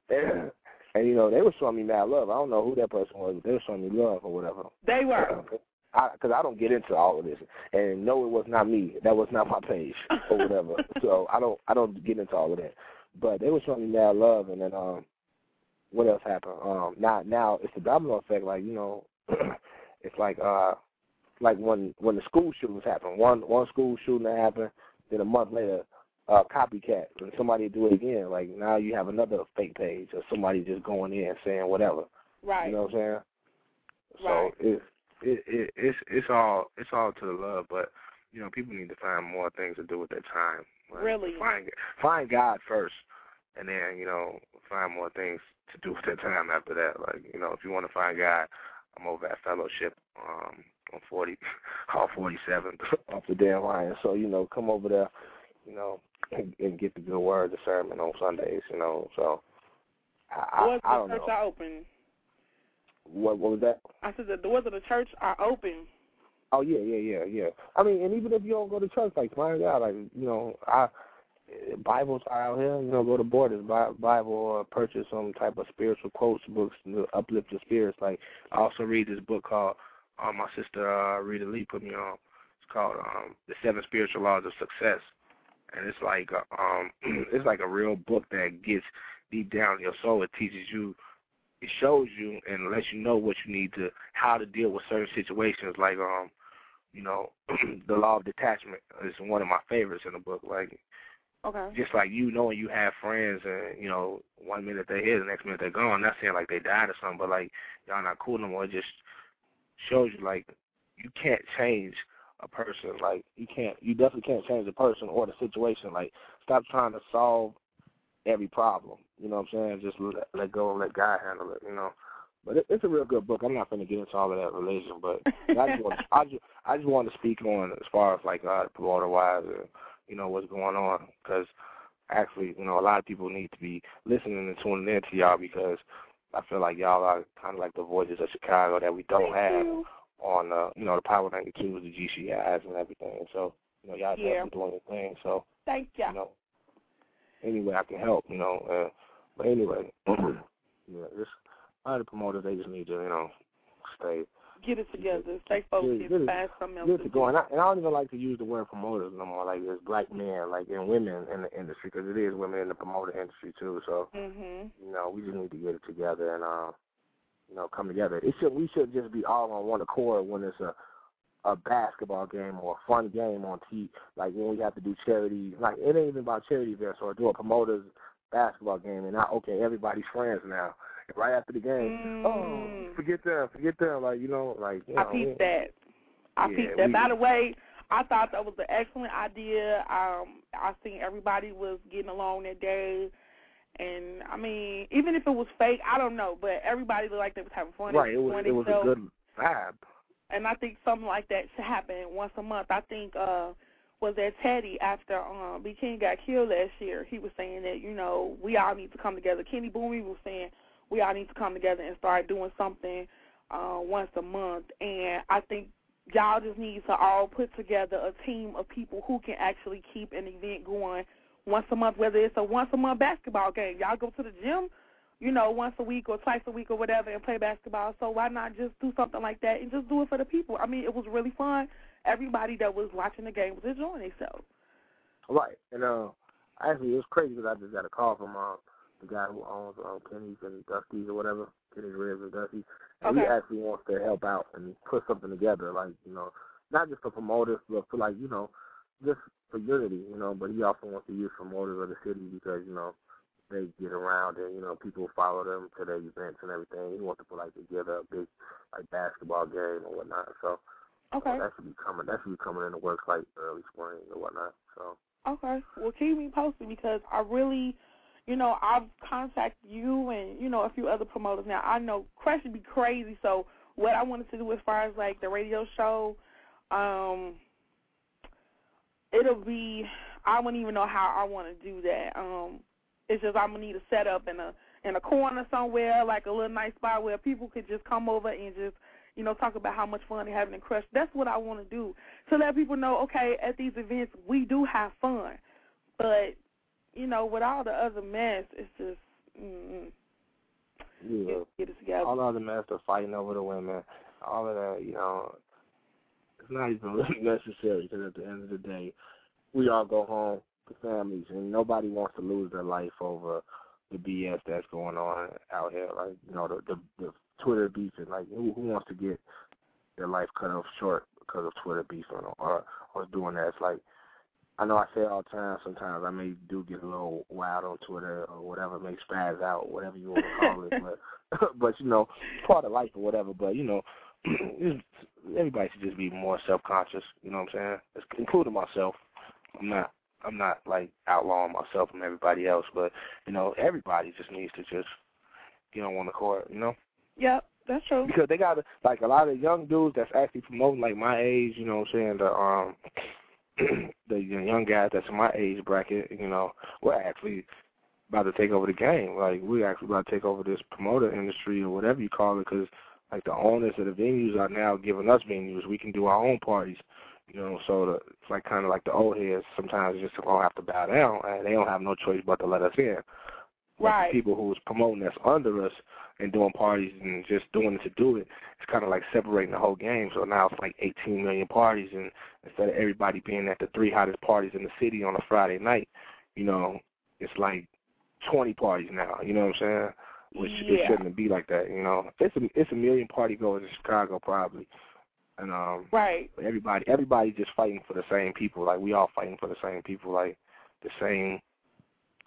and, and you know they were showing me mad love. I don't know who that person was, but they were showing me love or whatever. They were. Because I, don't get into all of this, and no, it was not me. That was not my page or whatever. so I don't I don't get into all of that. But they were showing me mad love, and then um, what else happened? Um, now now it's the domino effect. Like you know, it's like uh, like when when the school shootings happen. One one school shooting that happened, then a month later, uh, copycat, and somebody do it again. Like now you have another fake page or somebody just going in and saying whatever. Right. You know what I'm saying? Right. So it's it, it it's it's all it's all to the love, but you know people need to find more things to do with their time. Like, Really? find find God first, and then you know find more things to do with their time after that. Like you know if you want to find God, I'm over at Fellowship um on forty off forty seventh off the Dan Ryan. So you know come over there, you know and, and get the good word, the sermon on Sundays. You know so. I, doors I, I don't the church know. are open. What what was that? I said the doors of the church are open. Oh yeah, yeah, yeah, yeah. I mean, and even if you don't go to church, like find out, like you know, I Bibles are out here. You know, go to Borders, buy Bible, or purchase some type of spiritual quotes books to uplift your spirits. Like I also read this book called uh, my sister uh, Rita Lee put me on. It's called um, The Seven Spiritual Laws of Success, and it's like a, um, it's like a real book that gets deep down in your soul. It teaches you it shows you and lets you know what you need to how to deal with certain situations like um you know, the law of detachment is one of my favorites in the book. Like, Okay. just like you knowing you have friends and you know one minute they're here, the next minute they're gone. Not saying like they died or something, but like y'all not cool no more. It just shows you like you can't change a person. Like you can't, you definitely can't change the person or the situation. Like stop trying to solve every problem. You know what I'm saying? Just let, let go and let God handle it. You know. But it, it's a real good book. I'm not going to get into all of that religion, but I just want to, I just I just want to speak on as far as like uh, promoter wise and you know what's going on because actually you know a lot of people need to be listening and tuning in to y'all because I feel like y'all are kind of like the voices of Chicago that we don't have on uh, you know the Power 92s, the GCIs, and everything. And So you know y'all Yeah. definitely doing your thing. So Thank you. you know any way I can help, you know. Uh, but anyway, yeah, just a lot of promoters they just need to you know stay Get it together. Stay focused. Get it- Find something else get to to do. go. And I, and I don't even like to use the word promoters no more. Like there's black men, like and women in the industry, because it is women in the promoter industry too. So Mhm. you know, we just need to get it together and uh, you know, come together. It should we should just be all on one accord when it's a a basketball game or a fun game on T. Like when we have to do charity, like it ain't even about charity events or do a promoters basketball game and now okay, everybody's friends now. Right after the game, oh, forget them, forget them. Like you know, like you I know, peeped that. I Yeah, peeped that. we- By the way, I thought that was an excellent idea. Um, I seen everybody was getting along that day, and I mean, even if it was fake, I don't know, but everybody looked like they was having fun. right. It was it was a good vibe. and I think something like that should happen once a month. I think uh was that Teddy after um B King got killed last year, he was saying that, you know, we all need to come together. Kenny Boomy was saying we all need to come together and start doing something uh once a month and I think y'all just need to all put together a team of people who can actually keep an event going once a month, whether it's a once a month basketball game. Y'all go to the gym you know, once a week or twice a week or whatever and play basketball. So why not just do something like that and just do it for the people? I mean, it was really fun. Everybody that was watching the game was enjoying themselves. Right. And uh, actually, it was crazy because I just got a call from uh, the guy who owns um, Kenny's and Dusty's or whatever, Kenny's Ribs and Dusty's, and he actually wants to help out and put something together, like you know, not just for promoters, but for like you know, just for unity, you know. But he also wants to use promoters of the city because you know they get around and you know people follow them to their events and everything. He wants to put like together a big like basketball game or whatnot. So Okay. that should be coming. That should be coming into work like early spring or whatnot. So. Okay. Well, keep me posted because I really, you know, I've contacted you and, you know, a few other promoters. Now, I know Crush would be crazy. So what I wanted to do as far as, like, the radio show, um, it'll be, I wouldn't even know how I want to do that. Um, it's just I'm going to need a setup in a, in a corner somewhere, like a little nice spot where people could just come over and just, you know, talk about how much fun they're having in Crush. That's what I want to do to let people know, okay, at these events we do have fun, but you know, with all the other mess, it's just mm, Yeah. get it together. All the other men are fighting over the women. All of that, you know, it's not even really necessary because at the end of the day, we all go home to families, and nobody wants to lose their life over the BS that's going on out here. Like, you know, the the, the Twitter beefing. Like, who, who wants to get their life cut off short because of Twitter beefing or or, or doing that? It's like I know I say it all the time. Sometimes I may do get a little wild on Twitter or whatever, may spaz out, whatever you want to call it. But but you know, part of life or whatever. But you know, everybody should just be more self conscious. You know what I'm saying? It's, including myself. I'm not. I'm not like outlawing myself from everybody else, but you know, everybody just needs to just get on one accord. You know Yep, that's true. because they got like a lot of young dudes that's actually promoting like my age, you know what I'm saying, the um the young guys that's in my age bracket, you know, we're actually about to take over the game. Like we're actually about to take over this promoter industry or whatever you call it because like the owners of the venues are now giving us venues. We can do our own parties. You know, so the, it's like kind of like the old heads. Sometimes just gonna have to bow down, and they don't have no choice but to let us in. Right. the people who's promoting us under us and doing parties and just doing it to do it, it's kind of like separating the whole game. So now it's like 18 million parties, and instead of everybody being at the three hottest parties in the city on a Friday night, you know, it's like 20 parties now. You know what I'm saying? Which it shouldn't be like that. You know, it's a it's a million party goers in Chicago probably, and um, right. everybody everybody just fighting for the same people. Like we all fighting for the same people. Like the same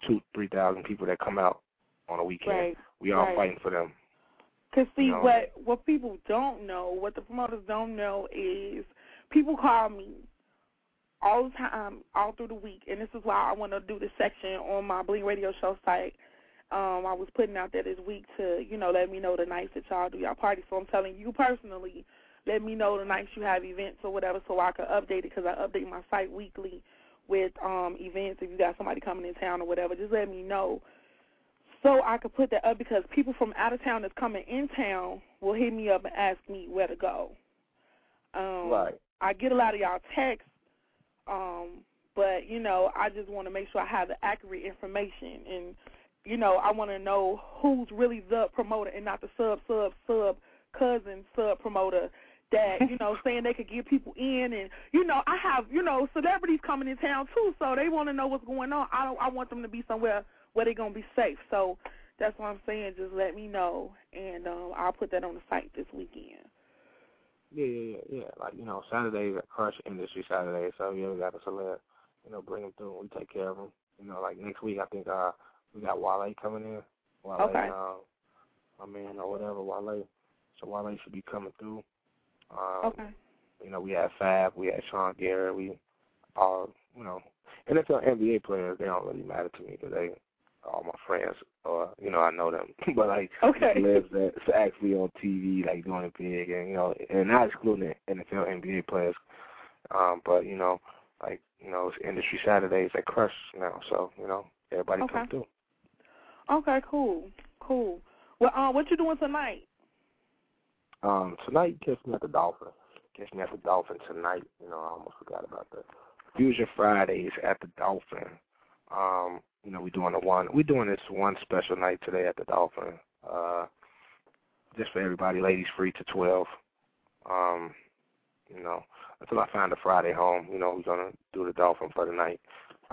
two three thousand people that come out on a weekend. Right. We all right. fighting for them. Cause see, You know? what what people don't know, what the promoters don't know is people call me all the time, all through the week, and this is why I want to do this section on my Bling Radio Show site. Um, I was putting out there this week to, you know, let me know the nights that y'all do y'all party. So I'm telling you personally, let me know the nights you have events or whatever, so I can update it because I update my site weekly with um events. If you got somebody coming in town or whatever, just let me know so I could put that up because people from out of town that's coming in town will hit me up and ask me where to go. Um, Right. I get a lot of y'all texts, um, but you know, I just want to make sure I have the accurate information, and you know, I want to know who's really the promoter and not the sub sub sub cousin sub promoter that you know saying they could get people in, and you know, I have you know celebrities coming in town too, so they want to know what's going on. I don't, I want them to be somewhere where they're gonna be safe. So that's what I'm saying. Just let me know, and um, I'll put that on the site this weekend. Yeah, yeah, yeah, yeah. Like you know, Saturdays at Crush Industry Saturday. So yeah, we got a celeb. You know, bring them through. We take care of them. You know, like next week I think uh we got Wale coming in. Wale, Okay. uh, my man or whatever Wale. So Wale should be coming through. Um, Okay. You know, we had Fab, we had Sean Garrett, we all you know, NFL NBA players. They don't really matter to me because they all my friends or you know I know them. but like Okay. celebs that's actually on TV, like doing it big, and you know, and not excluding the NFL NBA players. Um, but you know, like you know, it's industry Saturdays at Crush now, so you know, everybody Okay. come through. Okay, cool, cool. Well, uh, what you doing tonight? Um, tonight, catch me at the Dolphin. Catch me at the Dolphin tonight. You know, I almost forgot about the Fusion Fridays at the Dolphin. Um, you know, we're doing the one. We're doing this one special night today at the Dolphin. Uh, just for everybody, ladies free to twelve. Um, you know, until I find a Friday home. You know, we're gonna do the Dolphin for the night.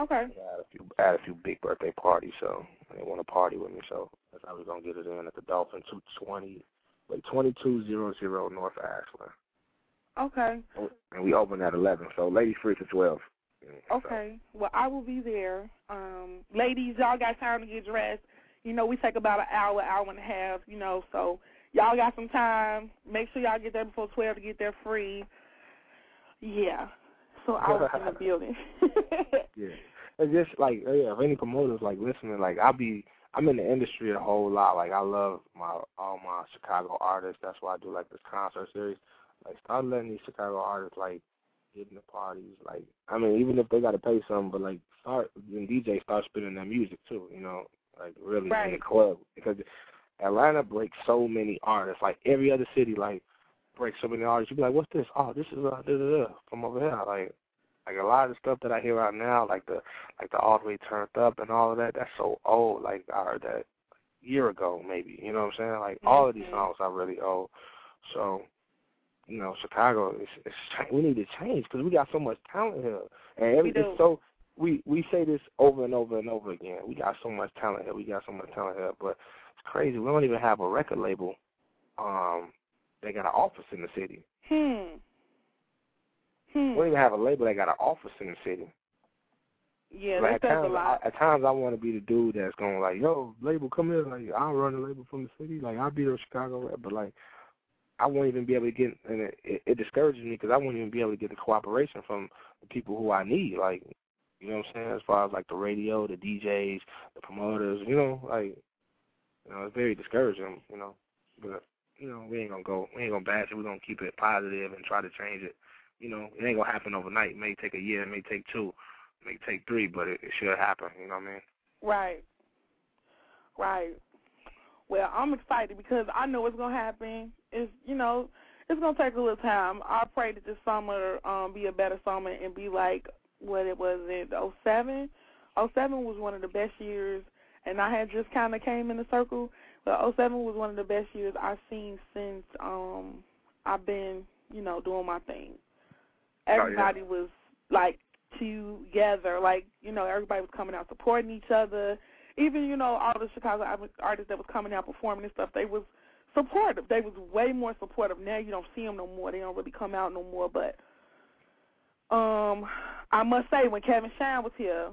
Okay. Add a few, add a few big birthday parties. So they want to party with me. So that's how we're gonna get it in at the Dolphin two twenty, like twenty two zero zero North Ashland. Okay. And we open at 11, so ladies free to 12. Okay. Well, I will be there. Um, ladies, y'all got time to get dressed. You know, we take about an hour, hour and a half. You know, so y'all got some time. Make sure y'all get there before twelve to get there free. Yeah. So I was in the building. Yeah. It's just like, yeah, if any promoters like listening, like I'll be, I'm in the industry a whole lot. Like I love my all my Chicago artists. That's why I do like this concert series. Like start letting these Chicago artists like get in the parties. Like I mean, even if they got to pay some, but like start and DJ start spinning their music too. You know, like really in the Right. club because Atlanta breaks so many artists. Like every other city, like breaks so many artists. You be like, what's this? Oh, this is uh, da, da, da, from over here. Like like a lot of the stuff that I hear out now, like the like the all the way turned up and all of that, that's so old. Like I heard that a year ago maybe. You know what I'm saying? Like all of these Mhm. songs are really old. So, you know, Chicago it's we need to change because we got so much talent here, and every, We do. it's so we we say this over and over and over again. We got so much talent here. We got so much talent here, but it's crazy. We don't even have a record label. Um, they got an office in the city. hmm. Hmm. We don't even have a label that got an office in the city. Yeah, like that at says a times, lot. I, at times I want to be the dude that's going like, yo, label, come here. Like I'll run the label from the city. Like I'll be the Chicago rep, but like I won't even be able to get, and it, it, discourages me because I won't even be able to get the cooperation from the people who I need. Like, you know what I'm saying? As far as like the radio, the DJs, the promoters, you know, like, you know, it's very discouraging. You know, but you know, we ain't gonna go, we ain't gonna bash it. We're gonna keep it positive and try to change it. You know, it ain't gonna happen overnight. It may take a year, it may take two, it may take three, but it, it should happen. You know what I mean? Right. Right. Well, I'm excited because I know it's gonna happen. It's you know, it's gonna take a little time. I pray that this summer um be a better summer and be like what it was in oh seven. Oh seven was one of the best years and I had just kinda came in the circle. But oh seven was one of the best years I've seen since um I've been, you know, doing my thing. Oh, yeah. Everybody was like together, like, you know, everybody was coming out supporting each other even you know all the Chicago artists that was coming out performing and stuff, they was supportive. They was way more supportive. Now you don't see them no more. They don't really come out no more. But um, I must say, when Kevin Shine was here,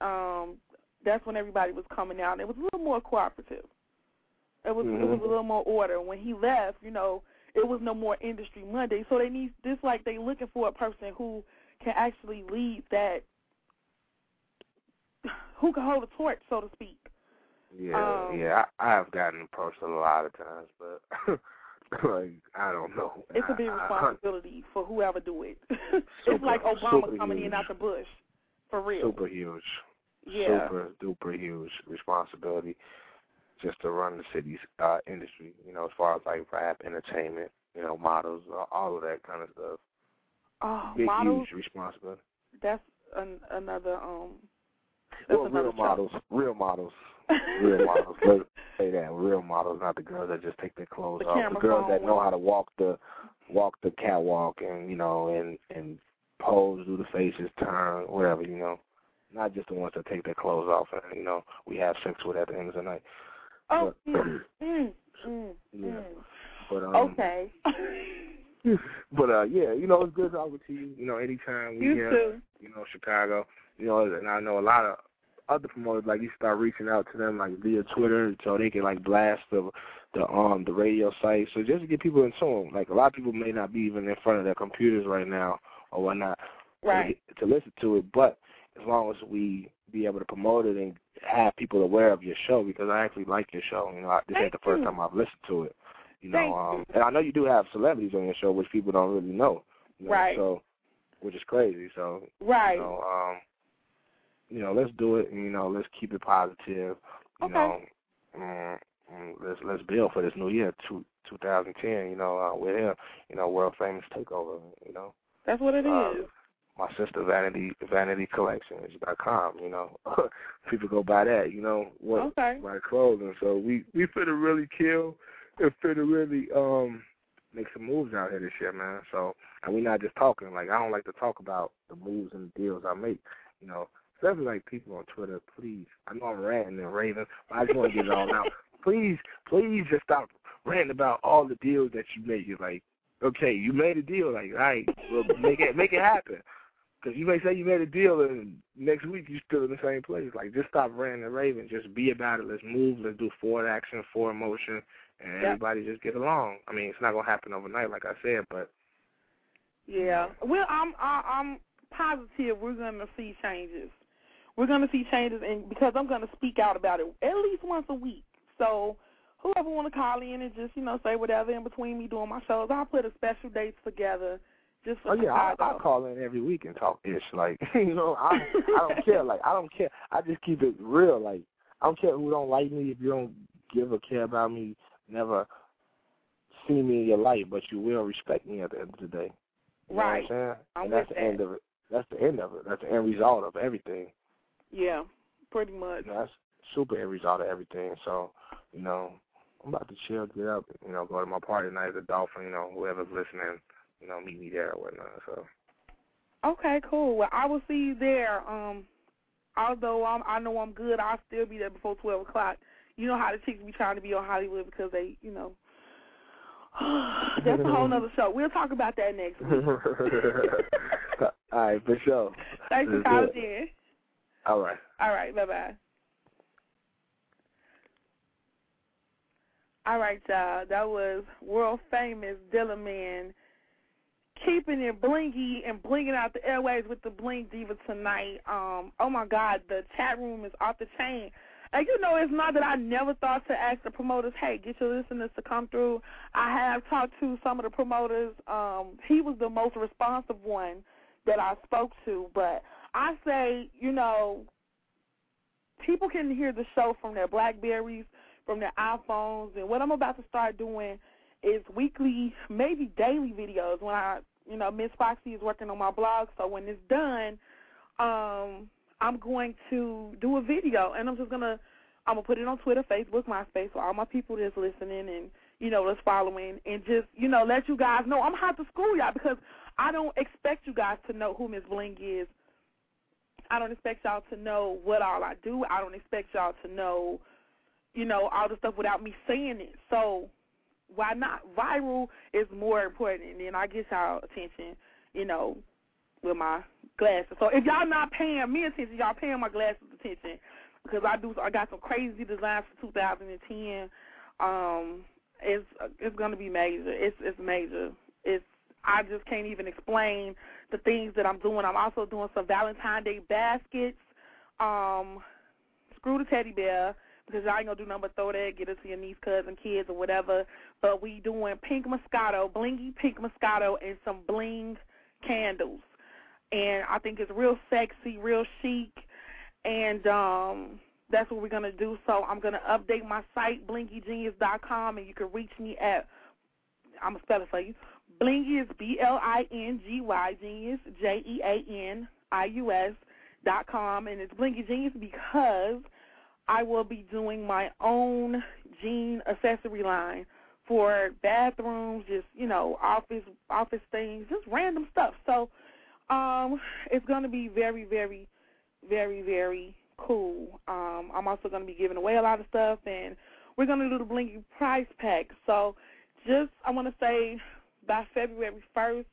um, that's when everybody was coming out. It was a little more cooperative. It was Mm-hmm. it was a little more order. When he left, you know, it was no more industry Monday. So they need this like they looking for a person who can actually lead that, who can hold a torch, so to speak. Yeah, Um, yeah. I, I have gotten approached a lot of times, but like I don't know. It's a big I- I- responsibility for whoever do it. it's like Obama super coming in huge. after Bush, for real. super huge, Yeah. super duper huge responsibility just to run the city's uh industry. You know, as far as like rap, entertainment, you know, models, uh, all of that kind of stuff. Oh, Big models. huge responsibility. That's an, another um. That's Well, real models, real models, real models. Let's say that real models, not the girls that just take their clothes The off. The girls that know how to walk the walk the catwalk and you know and and pose, do the faces, turn, whatever. You know, not just the ones that take their clothes off and you know we have sex with at the end of the night. Oh, But- mm, mm, mm, Yeah. mm. But um, Okay. but uh, yeah, you know, it's good talking to you. You know, anytime we You here, too. you know, Chicago, you know, and I know a lot of other promoters like you start reaching out to them like via Twitter, so they can like blast the the um the radio site. So just to get people in tune. Like a lot of people may not be even in front of their computers right now or whatnot Right. to, to listen to it, but as long as we be able to promote it and have people aware of your show because I actually like your show. You know, I, this ain't the first time I've listened to it. You know, Thank um, and I know you do have celebrities on your show, which people don't really know. You know Right. So, which is crazy. So, Right. you know, um, you know, let's do it. And, you know, let's keep it positive. You Okay. know, mm, mm, let's let's build for this new year, two 2010. You know, uh, we're here. You know, world famous takeover. You know. That's what it is. Uh, my sister vanity vanity collections dot com, you know. People go buy that, you know, what Okay. buy clothing. So we we finna really kill and finna really um make some moves out here this year, man. So and we're not just talking, like I don't like to talk about the moves and the deals I make, you know. Especially like people on Twitter, please. I know I'm ranting and raving, but I just want to get it all out. Please, please just stop ranting about all the deals that you made. You're like, okay, you made a deal, like, all right, well, make it make it happen. Because you may say you made a deal and next week you're still in the same place. Like, just stop ranting and raving. Just be about it. Let's move. Let's do forward action, forward motion, and Yep. everybody just get along. I mean, it's not gonna happen overnight, like I said, but Yeah. Well, I'm I, I'm positive we're gonna see changes. We're gonna see changes, and because I'm gonna speak out about it at least once a week. So whoever want to call in and just you know say whatever in between me doing my shows, I'll put a special dates together just for oh yeah, I. I call in every week and talk ish. Like, you know, I I don't care. Like, I don't care. I just keep it real. Like, I don't care who don't like me. If you don't give a care about me, never see me in your life, but you will respect me at the end of the day. You Right. Know what I'm saying? I'm and that's the end of it. That's the end of it. That's the end result of everything. Yeah, pretty much. You know, that's super end result of everything. So, you know, I'm about to chill, get up, you know, go to my party tonight at the Dolphin, you know, whoever's listening, you know, meet me there or whatnot. So Okay, cool. Well, I will see you there. Um, although I'm, I know I'm good, I'll still be there before twelve o'clock. You know how the chicks be trying to be on Hollywood because they, you know. That's a whole nother show. We'll talk about that next week. All right, for sure. Thanks for calling in. All right. All right, bye bye. All right, y'all. That was world famous Dillaman keeping it blingy and blinging out the airways with the Bling Diva tonight. Um, oh my God, the chat room is off the chain. And you know, it's not that I never thought to ask the promoters, hey, get your listeners to come through. I have talked to some of the promoters. Um, he was the most responsive one that I spoke to, but I say, you know, people can hear the show from their Blackberries, from their iPhones, and what I'm about to start doing is weekly, maybe daily videos. When I, you know, Miss Foxy is working on my blog, so when it's done, um, I'm going to do a video, and I'm just gonna, I'm gonna put it on Twitter, Facebook, MySpace, for all my people that's listening and you know that's following, and just you know let you guys know I'm hot to school y'all because I don't expect you guys to know who Miss Bling is. I don't expect y'all to know what all I do. I don't expect y'all to know, you know, all the stuff without me saying it. So why not? Viral is more important, and I get y'all attention, you know, with my glasses. So if y'all not paying me attention, y'all paying my glasses attention because I do. I got some crazy designs for 2010. Um, it's it's gonna be major. It's it's major. It's I just can't even explain the things that I'm doing. I'm also doing some Valentine's Day baskets. Um, screw the teddy bear because y'all ain't gonna do nothing but throw that, get it to your niece, cousin, kids, or whatever. But we doing pink Moscato, blingy pink Moscato, and some bling candles. And I think it's real sexy, real chic, and um that's what we're gonna do. So I'm gonna update my site, blingyjeanius.com, and you can reach me at I'm gonna spell it for you. Blingy is B L I N G Y Genius J E A N I U S dot com, and it's Blingy Genius because I will be doing my own jean accessory line for bathrooms, just you know, office office things, just random stuff. So um, it's gonna be very, very, very, very cool. Um, I'm also gonna be giving away a lot of stuff, and we're gonna do the Blingy price pack. So just I want to say by February 1st,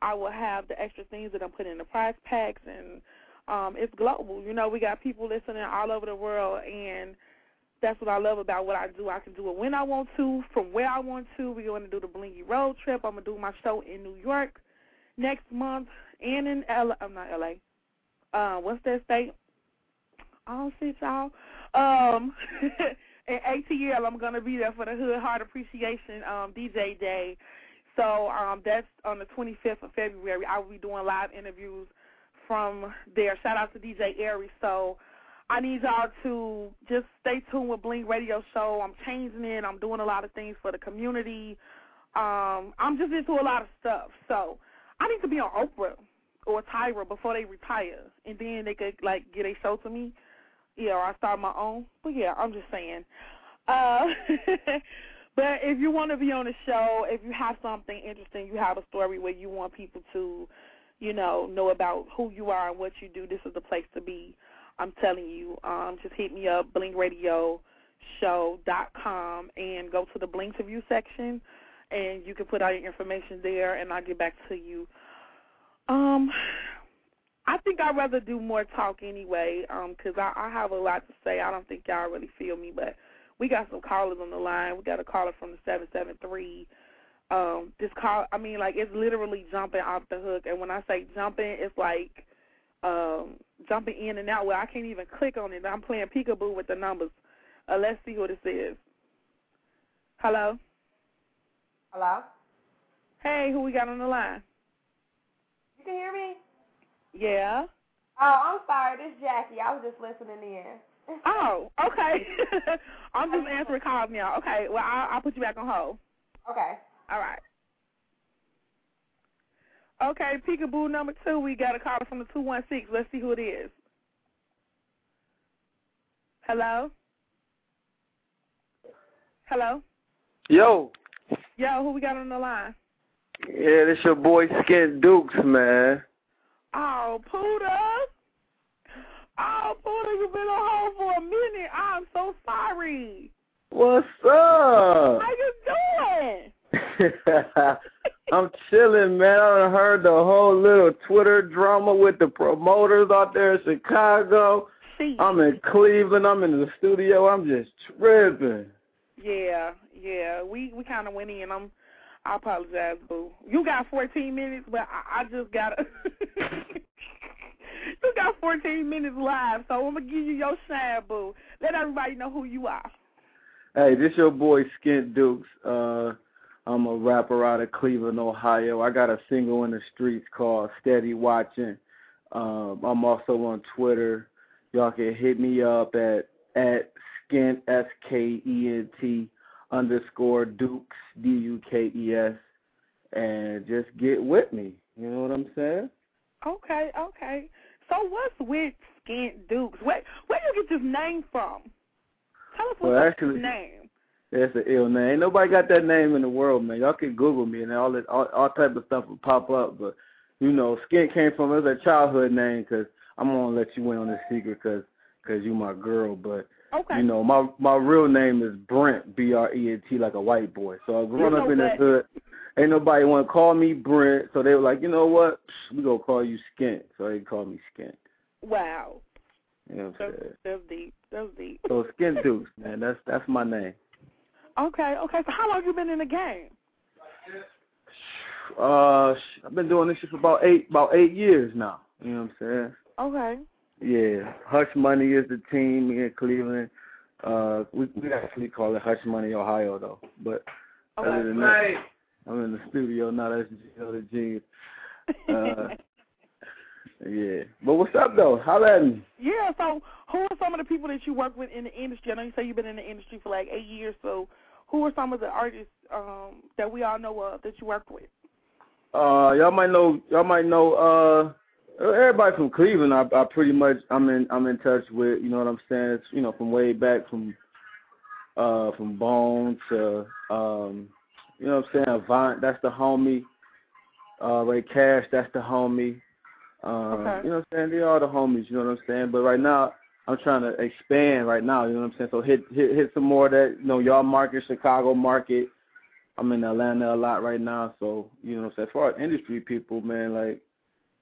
I will have the extra things that I'm putting in the prize packs, and um, it's global. You know, we got people listening all over the world, and that's what I love about what I do. I can do it when I want to, from where I want to. We're going to do the Blingy Road Trip. I'm going to do my show in New York next month and in L. I'm not LA. Uh, what's that state? Oh see y'all. Um, in ATL, I'm gonna be there for the Hood Heart Appreciation um, DJ Day. So um, that's on the 25th of February. I will be doing live interviews from there. Shout out to DJ Aries. So I need y'all to just stay tuned with Bling Radio Show. I'm changing it. I'm doing a lot of things for the community. Um, I'm just into a lot of stuff. So I need to be on Oprah or Tyra before they retire, and then they could like get a show to me. Yeah, or I start my own. But yeah, I'm just saying. Uh, but if you want to be on the show, if you have something interesting, you have a story where you want people to, you know, know about who you are and what you do, this is the place to be. I'm telling you. Um, just hit me up, blingradioshow.com, and go to the Bling to View section, and you can put all your information there, and I'll get back to you. Um, I think I'd rather do more talk anyway, um, 'cause I, I have a lot to say. I don't think y'all really feel me, but we got some callers on the line. We got a caller from the seven seven three. Um, this call, I mean, like it's literally jumping off the hook. And when I say jumping, it's like um, jumping in and out where I can't even click on it. I'm playing peekaboo with the numbers. Uh, let's see what this is. Hello. Hello. Hey, who we got on the line? You can hear me? Yeah. Oh, I'm sorry. This is Jackie. I was just listening in. Oh, okay. I'm just answering calls now. Okay, well, I'll, I'll put you back on hold. Okay. All right. Okay, peekaboo number two. We got a caller from the two one six. Let's see who it is. Hello. Hello. Yo, Yo, who we got on the line? yeah, this your boy Skent Dukes, man. Oh, Pooter. Oh, Pooter, you've been on hold for a minute. I'm so sorry. What's up? How you doing? I'm chilling, man. I heard the whole little Twitter drama with the promoters out there in Chicago. See. I'm in Cleveland. I'm in the studio. I'm just tripping. Yeah, yeah. We we kind of went in. I'm. I apologize, boo. You got 14 minutes, but I, I just got to you got 14 minutes live, so I'm gonna give you your shine, boo. Let everybody know who you are. Hey, this your boy Skent Dukes. Uh, I'm a rapper out of Cleveland, Ohio. I got a single in the streets called Steady Watching. Um, I'm also on Twitter. Y'all can hit me up at at Skent S K E N T underscore Dukes D U K E S and just get with me. You know what I'm saying? Okay, okay. So what's with Skent Dukes? Where where do you get this name from? Tell us Well, what's actually- his name. That's an ill name. Ain't nobody got that name in the world, man. Y'all can Google me and all that, all, all type of stuff will pop up. But you know, Skent came from it was a childhood name 'cause I'm gonna let you in on this secret 'cause 'cause you my girl. But Okay. You know, my my real name is Brent, B R E N T, like a white boy. So growing You up in the that. hood, ain't nobody want to call me Brent. So they were like, you know what? Psh, we gonna call you Skent. So they call me Skent. Wow. You know what I'm That's, saying? that's deep. That's deep. So Skent Dukes, man. That's that's my name. Okay, okay. So how long you been in the game? Uh, I've been doing this shit for about eight about eight years now. You know what I'm saying? Okay. Yeah, Hush Money is the team here in Cleveland. Uh, we we actually call it Hush Money Ohio though. But other than that, I'm in the studio now. That's you the genius. Uh, yeah. But what's up though? Holla at me. Yeah, so who are some of the people that you work with in the industry? I know you say you've been in the industry for like eight years, so who are some of the artists um that we all know of that you work with? Uh, y'all might know. Y'all might know. Uh, everybody from Cleveland. I, I pretty much. I'm in. I'm in touch with. You know what I'm saying? It's, you know, from way back from. Uh, from Bone to. Um, you know what I'm saying? Avant. That's the homie. Uh, Ray Cash. That's the homie. Uh, Okay. You know what I'm saying? They are the homies. You know what I'm saying? But right now. I'm trying to expand right now, you know what I'm saying? So hit hit hit some more of that, you know, y'all market, Chicago market, I'm in Atlanta a lot right now, so you know, what as far as industry people, man, like,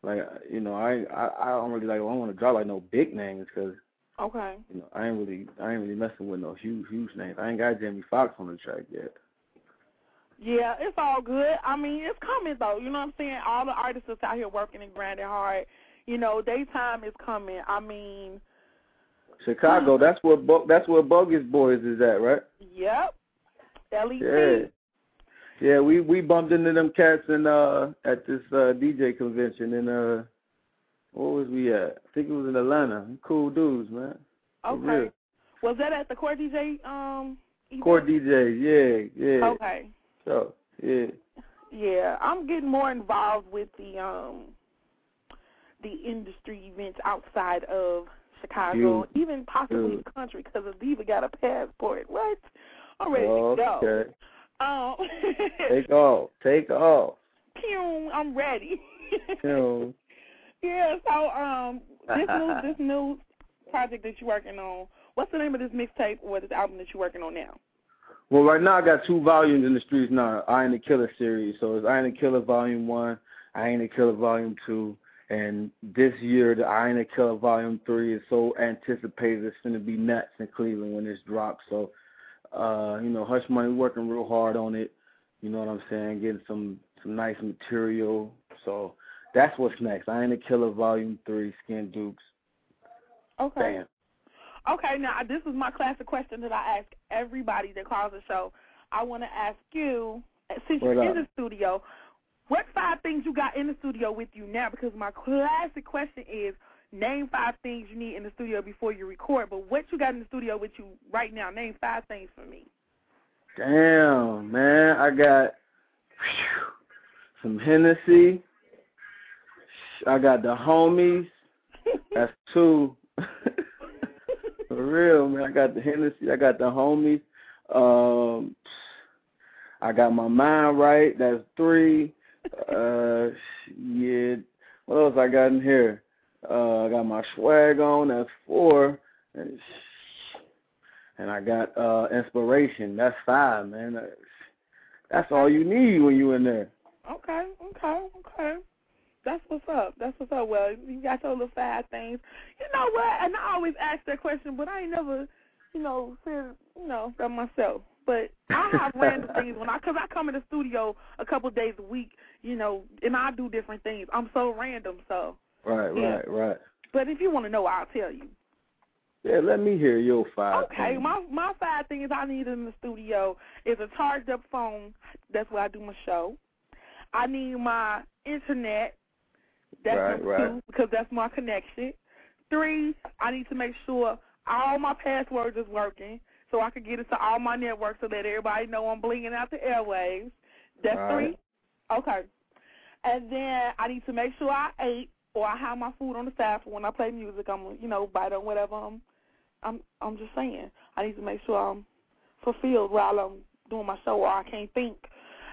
like you know, I I, I don't really like I don't want to drop like no big names because Okay. you know I ain't really I ain't really messing with no huge huge names. I ain't got Jamie Foxx on the track yet. Yeah, it's all good. I mean, it's coming though. You know what I'm saying? All the artists that's out here working and grinding hard. You know, daytime is coming. I mean, Chicago, that's where Bu- that's where Bogus Boys is at, right? yep. LET. Yeah. Yeah, we we bumped into them cats in uh at this uh DJ convention in uh what was we at? I think it was in Atlanta. Cool dudes, man. Okay. Was that at the Core DJ um event? Core DJs, yeah, yeah. Okay. So yeah. Yeah, I'm getting more involved with the um the industry events outside of Chicago, even possibly the country, because Aviva got a passport. What? I'm ready Oh, to go. okay. Um, Take off. Take off. pew, I'm ready. Know. yeah. So um, this new this new project that you're working on. What's the name of this mixtape or this album that you're working on now? Well, right now I got two volumes in the streets now. I Ain't the Killer series. So it's I Ain't the Killer Volume One, I Ain't the Killer Volume Two, and this year the I Ain't the Killer Volume Three is so anticipated. It's going to be nuts in Cleveland when this drops. So, uh, you know, Hush Money working real hard on it. You know what I'm saying? Getting some some nice material. So that's what's next. I Ain't the Killer Volume Three, Skent Dukes. Okay. Bam. Okay, now this is my classic question that I ask everybody that calls the show. I want to ask you, uh, since What you're up? in the studio, what five things you got in the studio with you now? Because my classic question is, name five things you need in the studio before you record. But what you got in the studio with you right now? Name five things for me. Damn, man, I got phew, some Hennessy. I got the homies. That's two. For real, man. I got the Hennessy. I got the homies. Um, I got my mind right. That's three. Uh, yeah. What else I got in here? Uh, I got my swag on. That's four. And and I got uh inspiration. That's five, man. That's all you need when you in there. Okay, okay, okay. That's what's up. That's what's up. Well, you got your little five things. You know what? And I always ask that question, but I ain't never, you know, said, you know, that myself. But I have random things when I, cause I come in the studio a couple days a week, you know, and I do different things. I'm so random, so. Right, Yeah. right, right. But if you want to know, I'll tell you. Yeah, let me hear your five. Okay, things. my my five things I need in the studio is a charged up phone. That's where I do my show. I need my internet. That's Right, number right. two because that's my connection. Three, I need to make sure all my passwords is working so I can get into all my networks so that everybody know I'm blinging out the airwaves. That's All right. three. Okay. And then I need to make sure I ate or I have my food on the side for when I play music. I'm you know bite on whatever I'm I'm I'm just saying. I need to make sure I'm fulfilled while I'm doing my show or I can't think.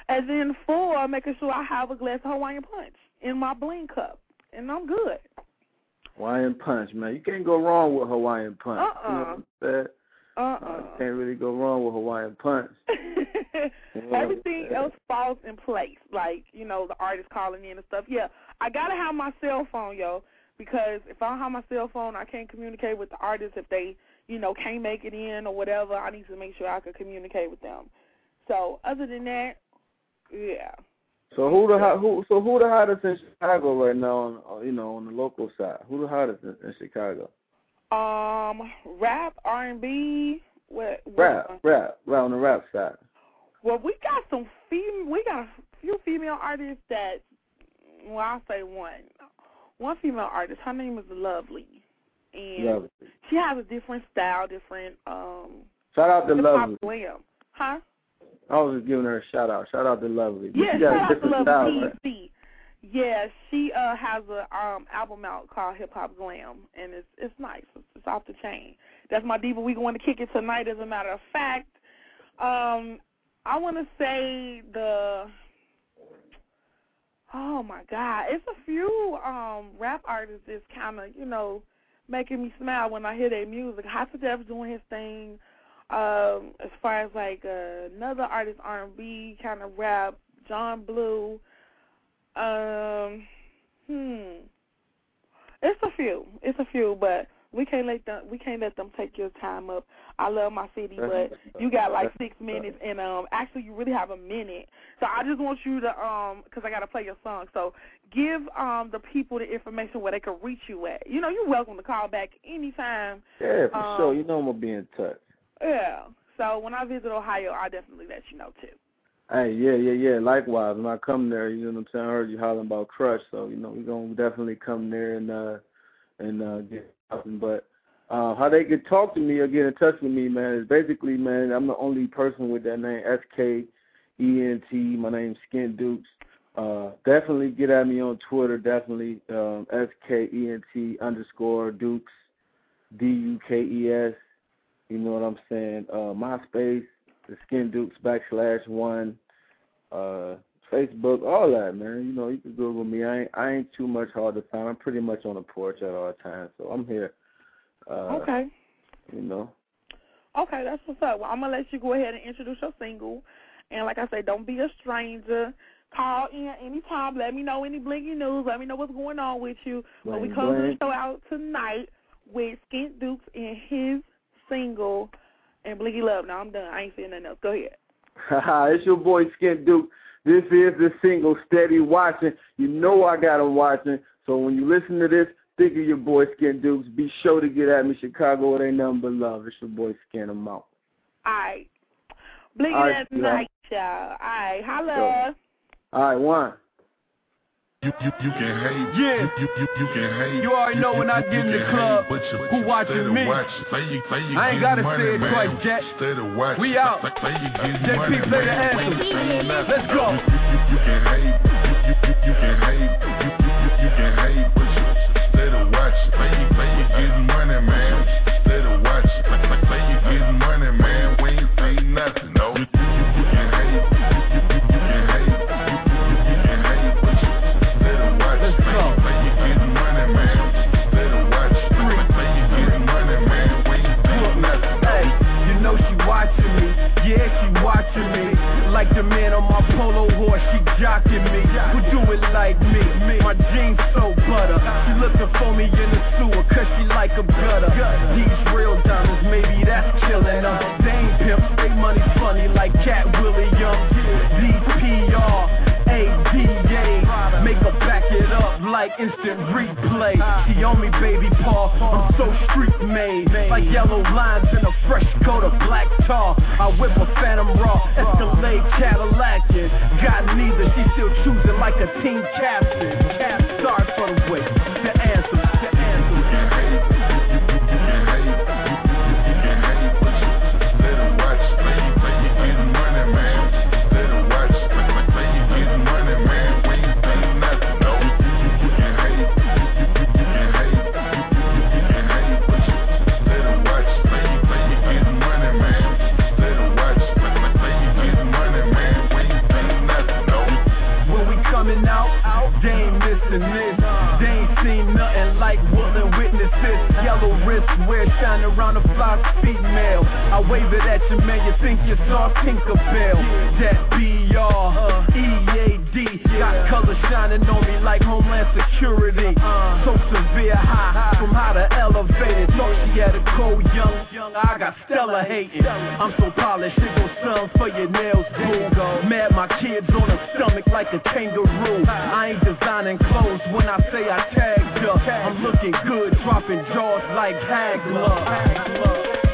And then four, making sure I have a glass of Hawaiian punch in my bling cup. And I'm good. Hawaiian punch, man. You can't go wrong with Hawaiian punch. You know Uh-uh. what I'm saying? Uh-uh. really go wrong with Hawaiian Punch. Everything else falls in place. Like, you know, the artist calling in and stuff. Yeah, I gotta have my cell phone, yo, because if I don't have my cell phone, I can't communicate with the artist if they, you know, can't make it in or whatever. I need to make sure I can communicate with them. So other than that, yeah. So who the who so who the hottest in Chicago right now? On uh, you know on the local side, who the hottest in, in Chicago? Um, rap, R and B, what? what- Rap, rap, rap on the rap side. Well, we got some fem. We got a few female artists that. Well, I'll say one. One female artist. Her name is Lovely, and Lovely. she has a different style, different um. Shout out to Lovely. Glam. Huh? I was just giving her a shout out. Shout out to Lovely. Yeah, she got shout a out to different style, Lovely right? Yeah, she uh has a um album out called Hip Hop Glam, and it's it's nice. It's, it's off the chain. That's my diva. We going to kick it tonight. As a matter of fact, um, I want to say the. Oh my God, it's a few um rap artists that's kind of you know making me smile when I hear their music. Hot to Death's doing his thing. Um, as far as like uh, another artist, R and B kind of rap, John Blue. Um, hmm, it's a few. It's a few, but we can't let them. We can't let them take your time up. I love my city, but you got like six minutes, and um, actually you really have a minute. So I just want you to um, because I gotta play your song. So give um the people the information where they can reach you at. You know, you're welcome to call back anytime. Yeah, for um, sure. You know I'm gonna be in touch. Yeah. So when I visit Ohio, I'll definitely let you know too. Hey, yeah, yeah, yeah. Likewise, when I come there, you know what I'm saying. I heard you hollering about Crush, so you know we're gonna definitely come there and uh and uh get something. But uh how they could talk to me or get in touch with me, man, is basically, man, I'm the only person with that name, S K E N T. My name's Skent Dukes. Uh, definitely get at me on Twitter. Definitely um, S K E N T underscore Dukes, D U K E S. You know what I'm saying? Uh, MySpace, the Skent Dukes backslash one, uh, Facebook, all that, man. You know, you can Google me. I ain't, I ain't too much hard to find. I'm pretty much on the porch at all times, so I'm here. Uh, okay. You know. Okay, that's what's up. Well, I'm gonna let you go ahead and introduce your single, and like I say, don't be a stranger. Call in anytime. Let me know any blingy news. Let me know what's going on with you. But we close the show out tonight with Skent Dukes and his single and Blingy Love. Now I'm done. I ain't saying nothing else. Go ahead. It's your boy Skent Duke. This is the single Steady Watching. You know I got 'em watching. So when you listen to this, think of your boy Skent Dukes. Be sure to get at me, Chicago. It ain't nothing but love. It's your boy Skin 'em out. All right. Blinky All right, yeah. night, y'all. All right. Holla. All right, one. You, you, you can hate. Yeah. You, you, you, you can hate. You already know when I get in the club, hate, you, who watching me? Watching. Say you, say you I ain't gotta money, say it man. twice, Jack. Steady watching. We out. Say, say you getting JP, money, play the man. anthem. We ain't. Let's go. You, you, you can hate. You, you, you, you can hate. You, you, you, you can hate, me. Like the man on my polo horse, she jocking me. Who do it like me? My jeans so butter. She looking for me in the sewer, cause she like a gutter. These real diamonds, maybe that's killing them. They ain't pimps, they money funny like Katt Williams. These PR, ADA, make her back it up like instant replay. She on me, baby paw. I'm so street made, yellow lines in a fresh coat of black tar. I whip a Phantom Raw, Escalade Cadillac. and Got neither, she still choosing like a team captain. Cap start for the shine around a fly female. I wave it at you, man. You think you saw Tinkerbell? That B-R, E-A-D. Got color shining on me like Homeland Security. So severe high, from how to elevate it. Thought she had a cold young, I got Stella hating. I'm so polished, it gon' sell for your nails, boo. Mad my kids on a stomach like a kangaroo. I ain't designing clothes when I say I tagged her. I'm looking good, dropping jaws like Hagler.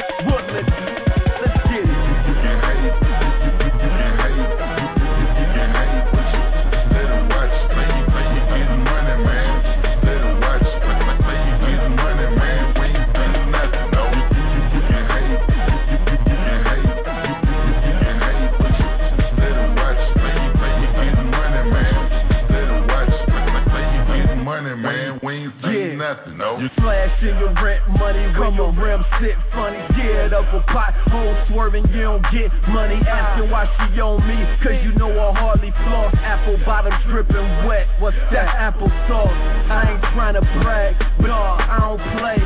Nothing, no. You slashing your rent money when your rim sit funny. Get up a pot hole swerving, you don't get money. Asking why she on me, cause you know I hardly floss. Apple bottom dripping wet, what's that apple sauce? I ain't trying to brag, but uh, I don't play.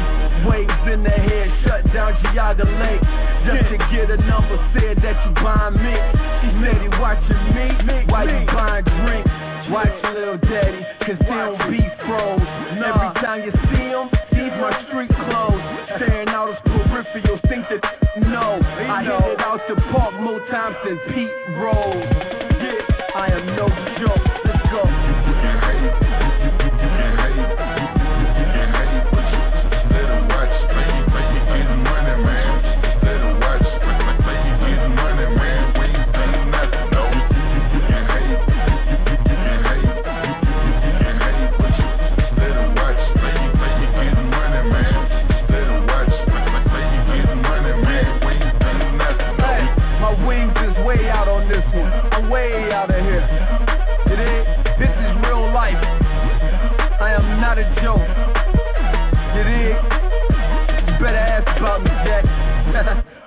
Waves in the head, shut down Geauga Lake. Just to get a number, said that you buying me. She said he watching me, why you buying drinks? Watch little daddy, cause they don't be froze. Every time you see my street clothes. Staring out his peripheral, think that no. I hit it out the park more times than Pete Rose. You better ask about me, Jack.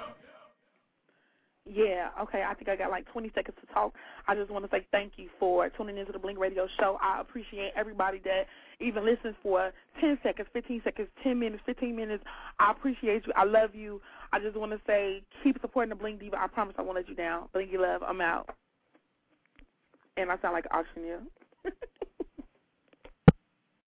Yeah, okay. I think I got like 20 seconds to talk. I just want to say thank you for tuning into the Bling Radio Show. I appreciate everybody that even listens for 10 seconds, 15 seconds, 10 minutes, 15 minutes. I appreciate you. I love you. I just want to say keep supporting the Bling Diva. I promise I won't let you down. Blingy love. I'm out. And I sound like an auctioneer.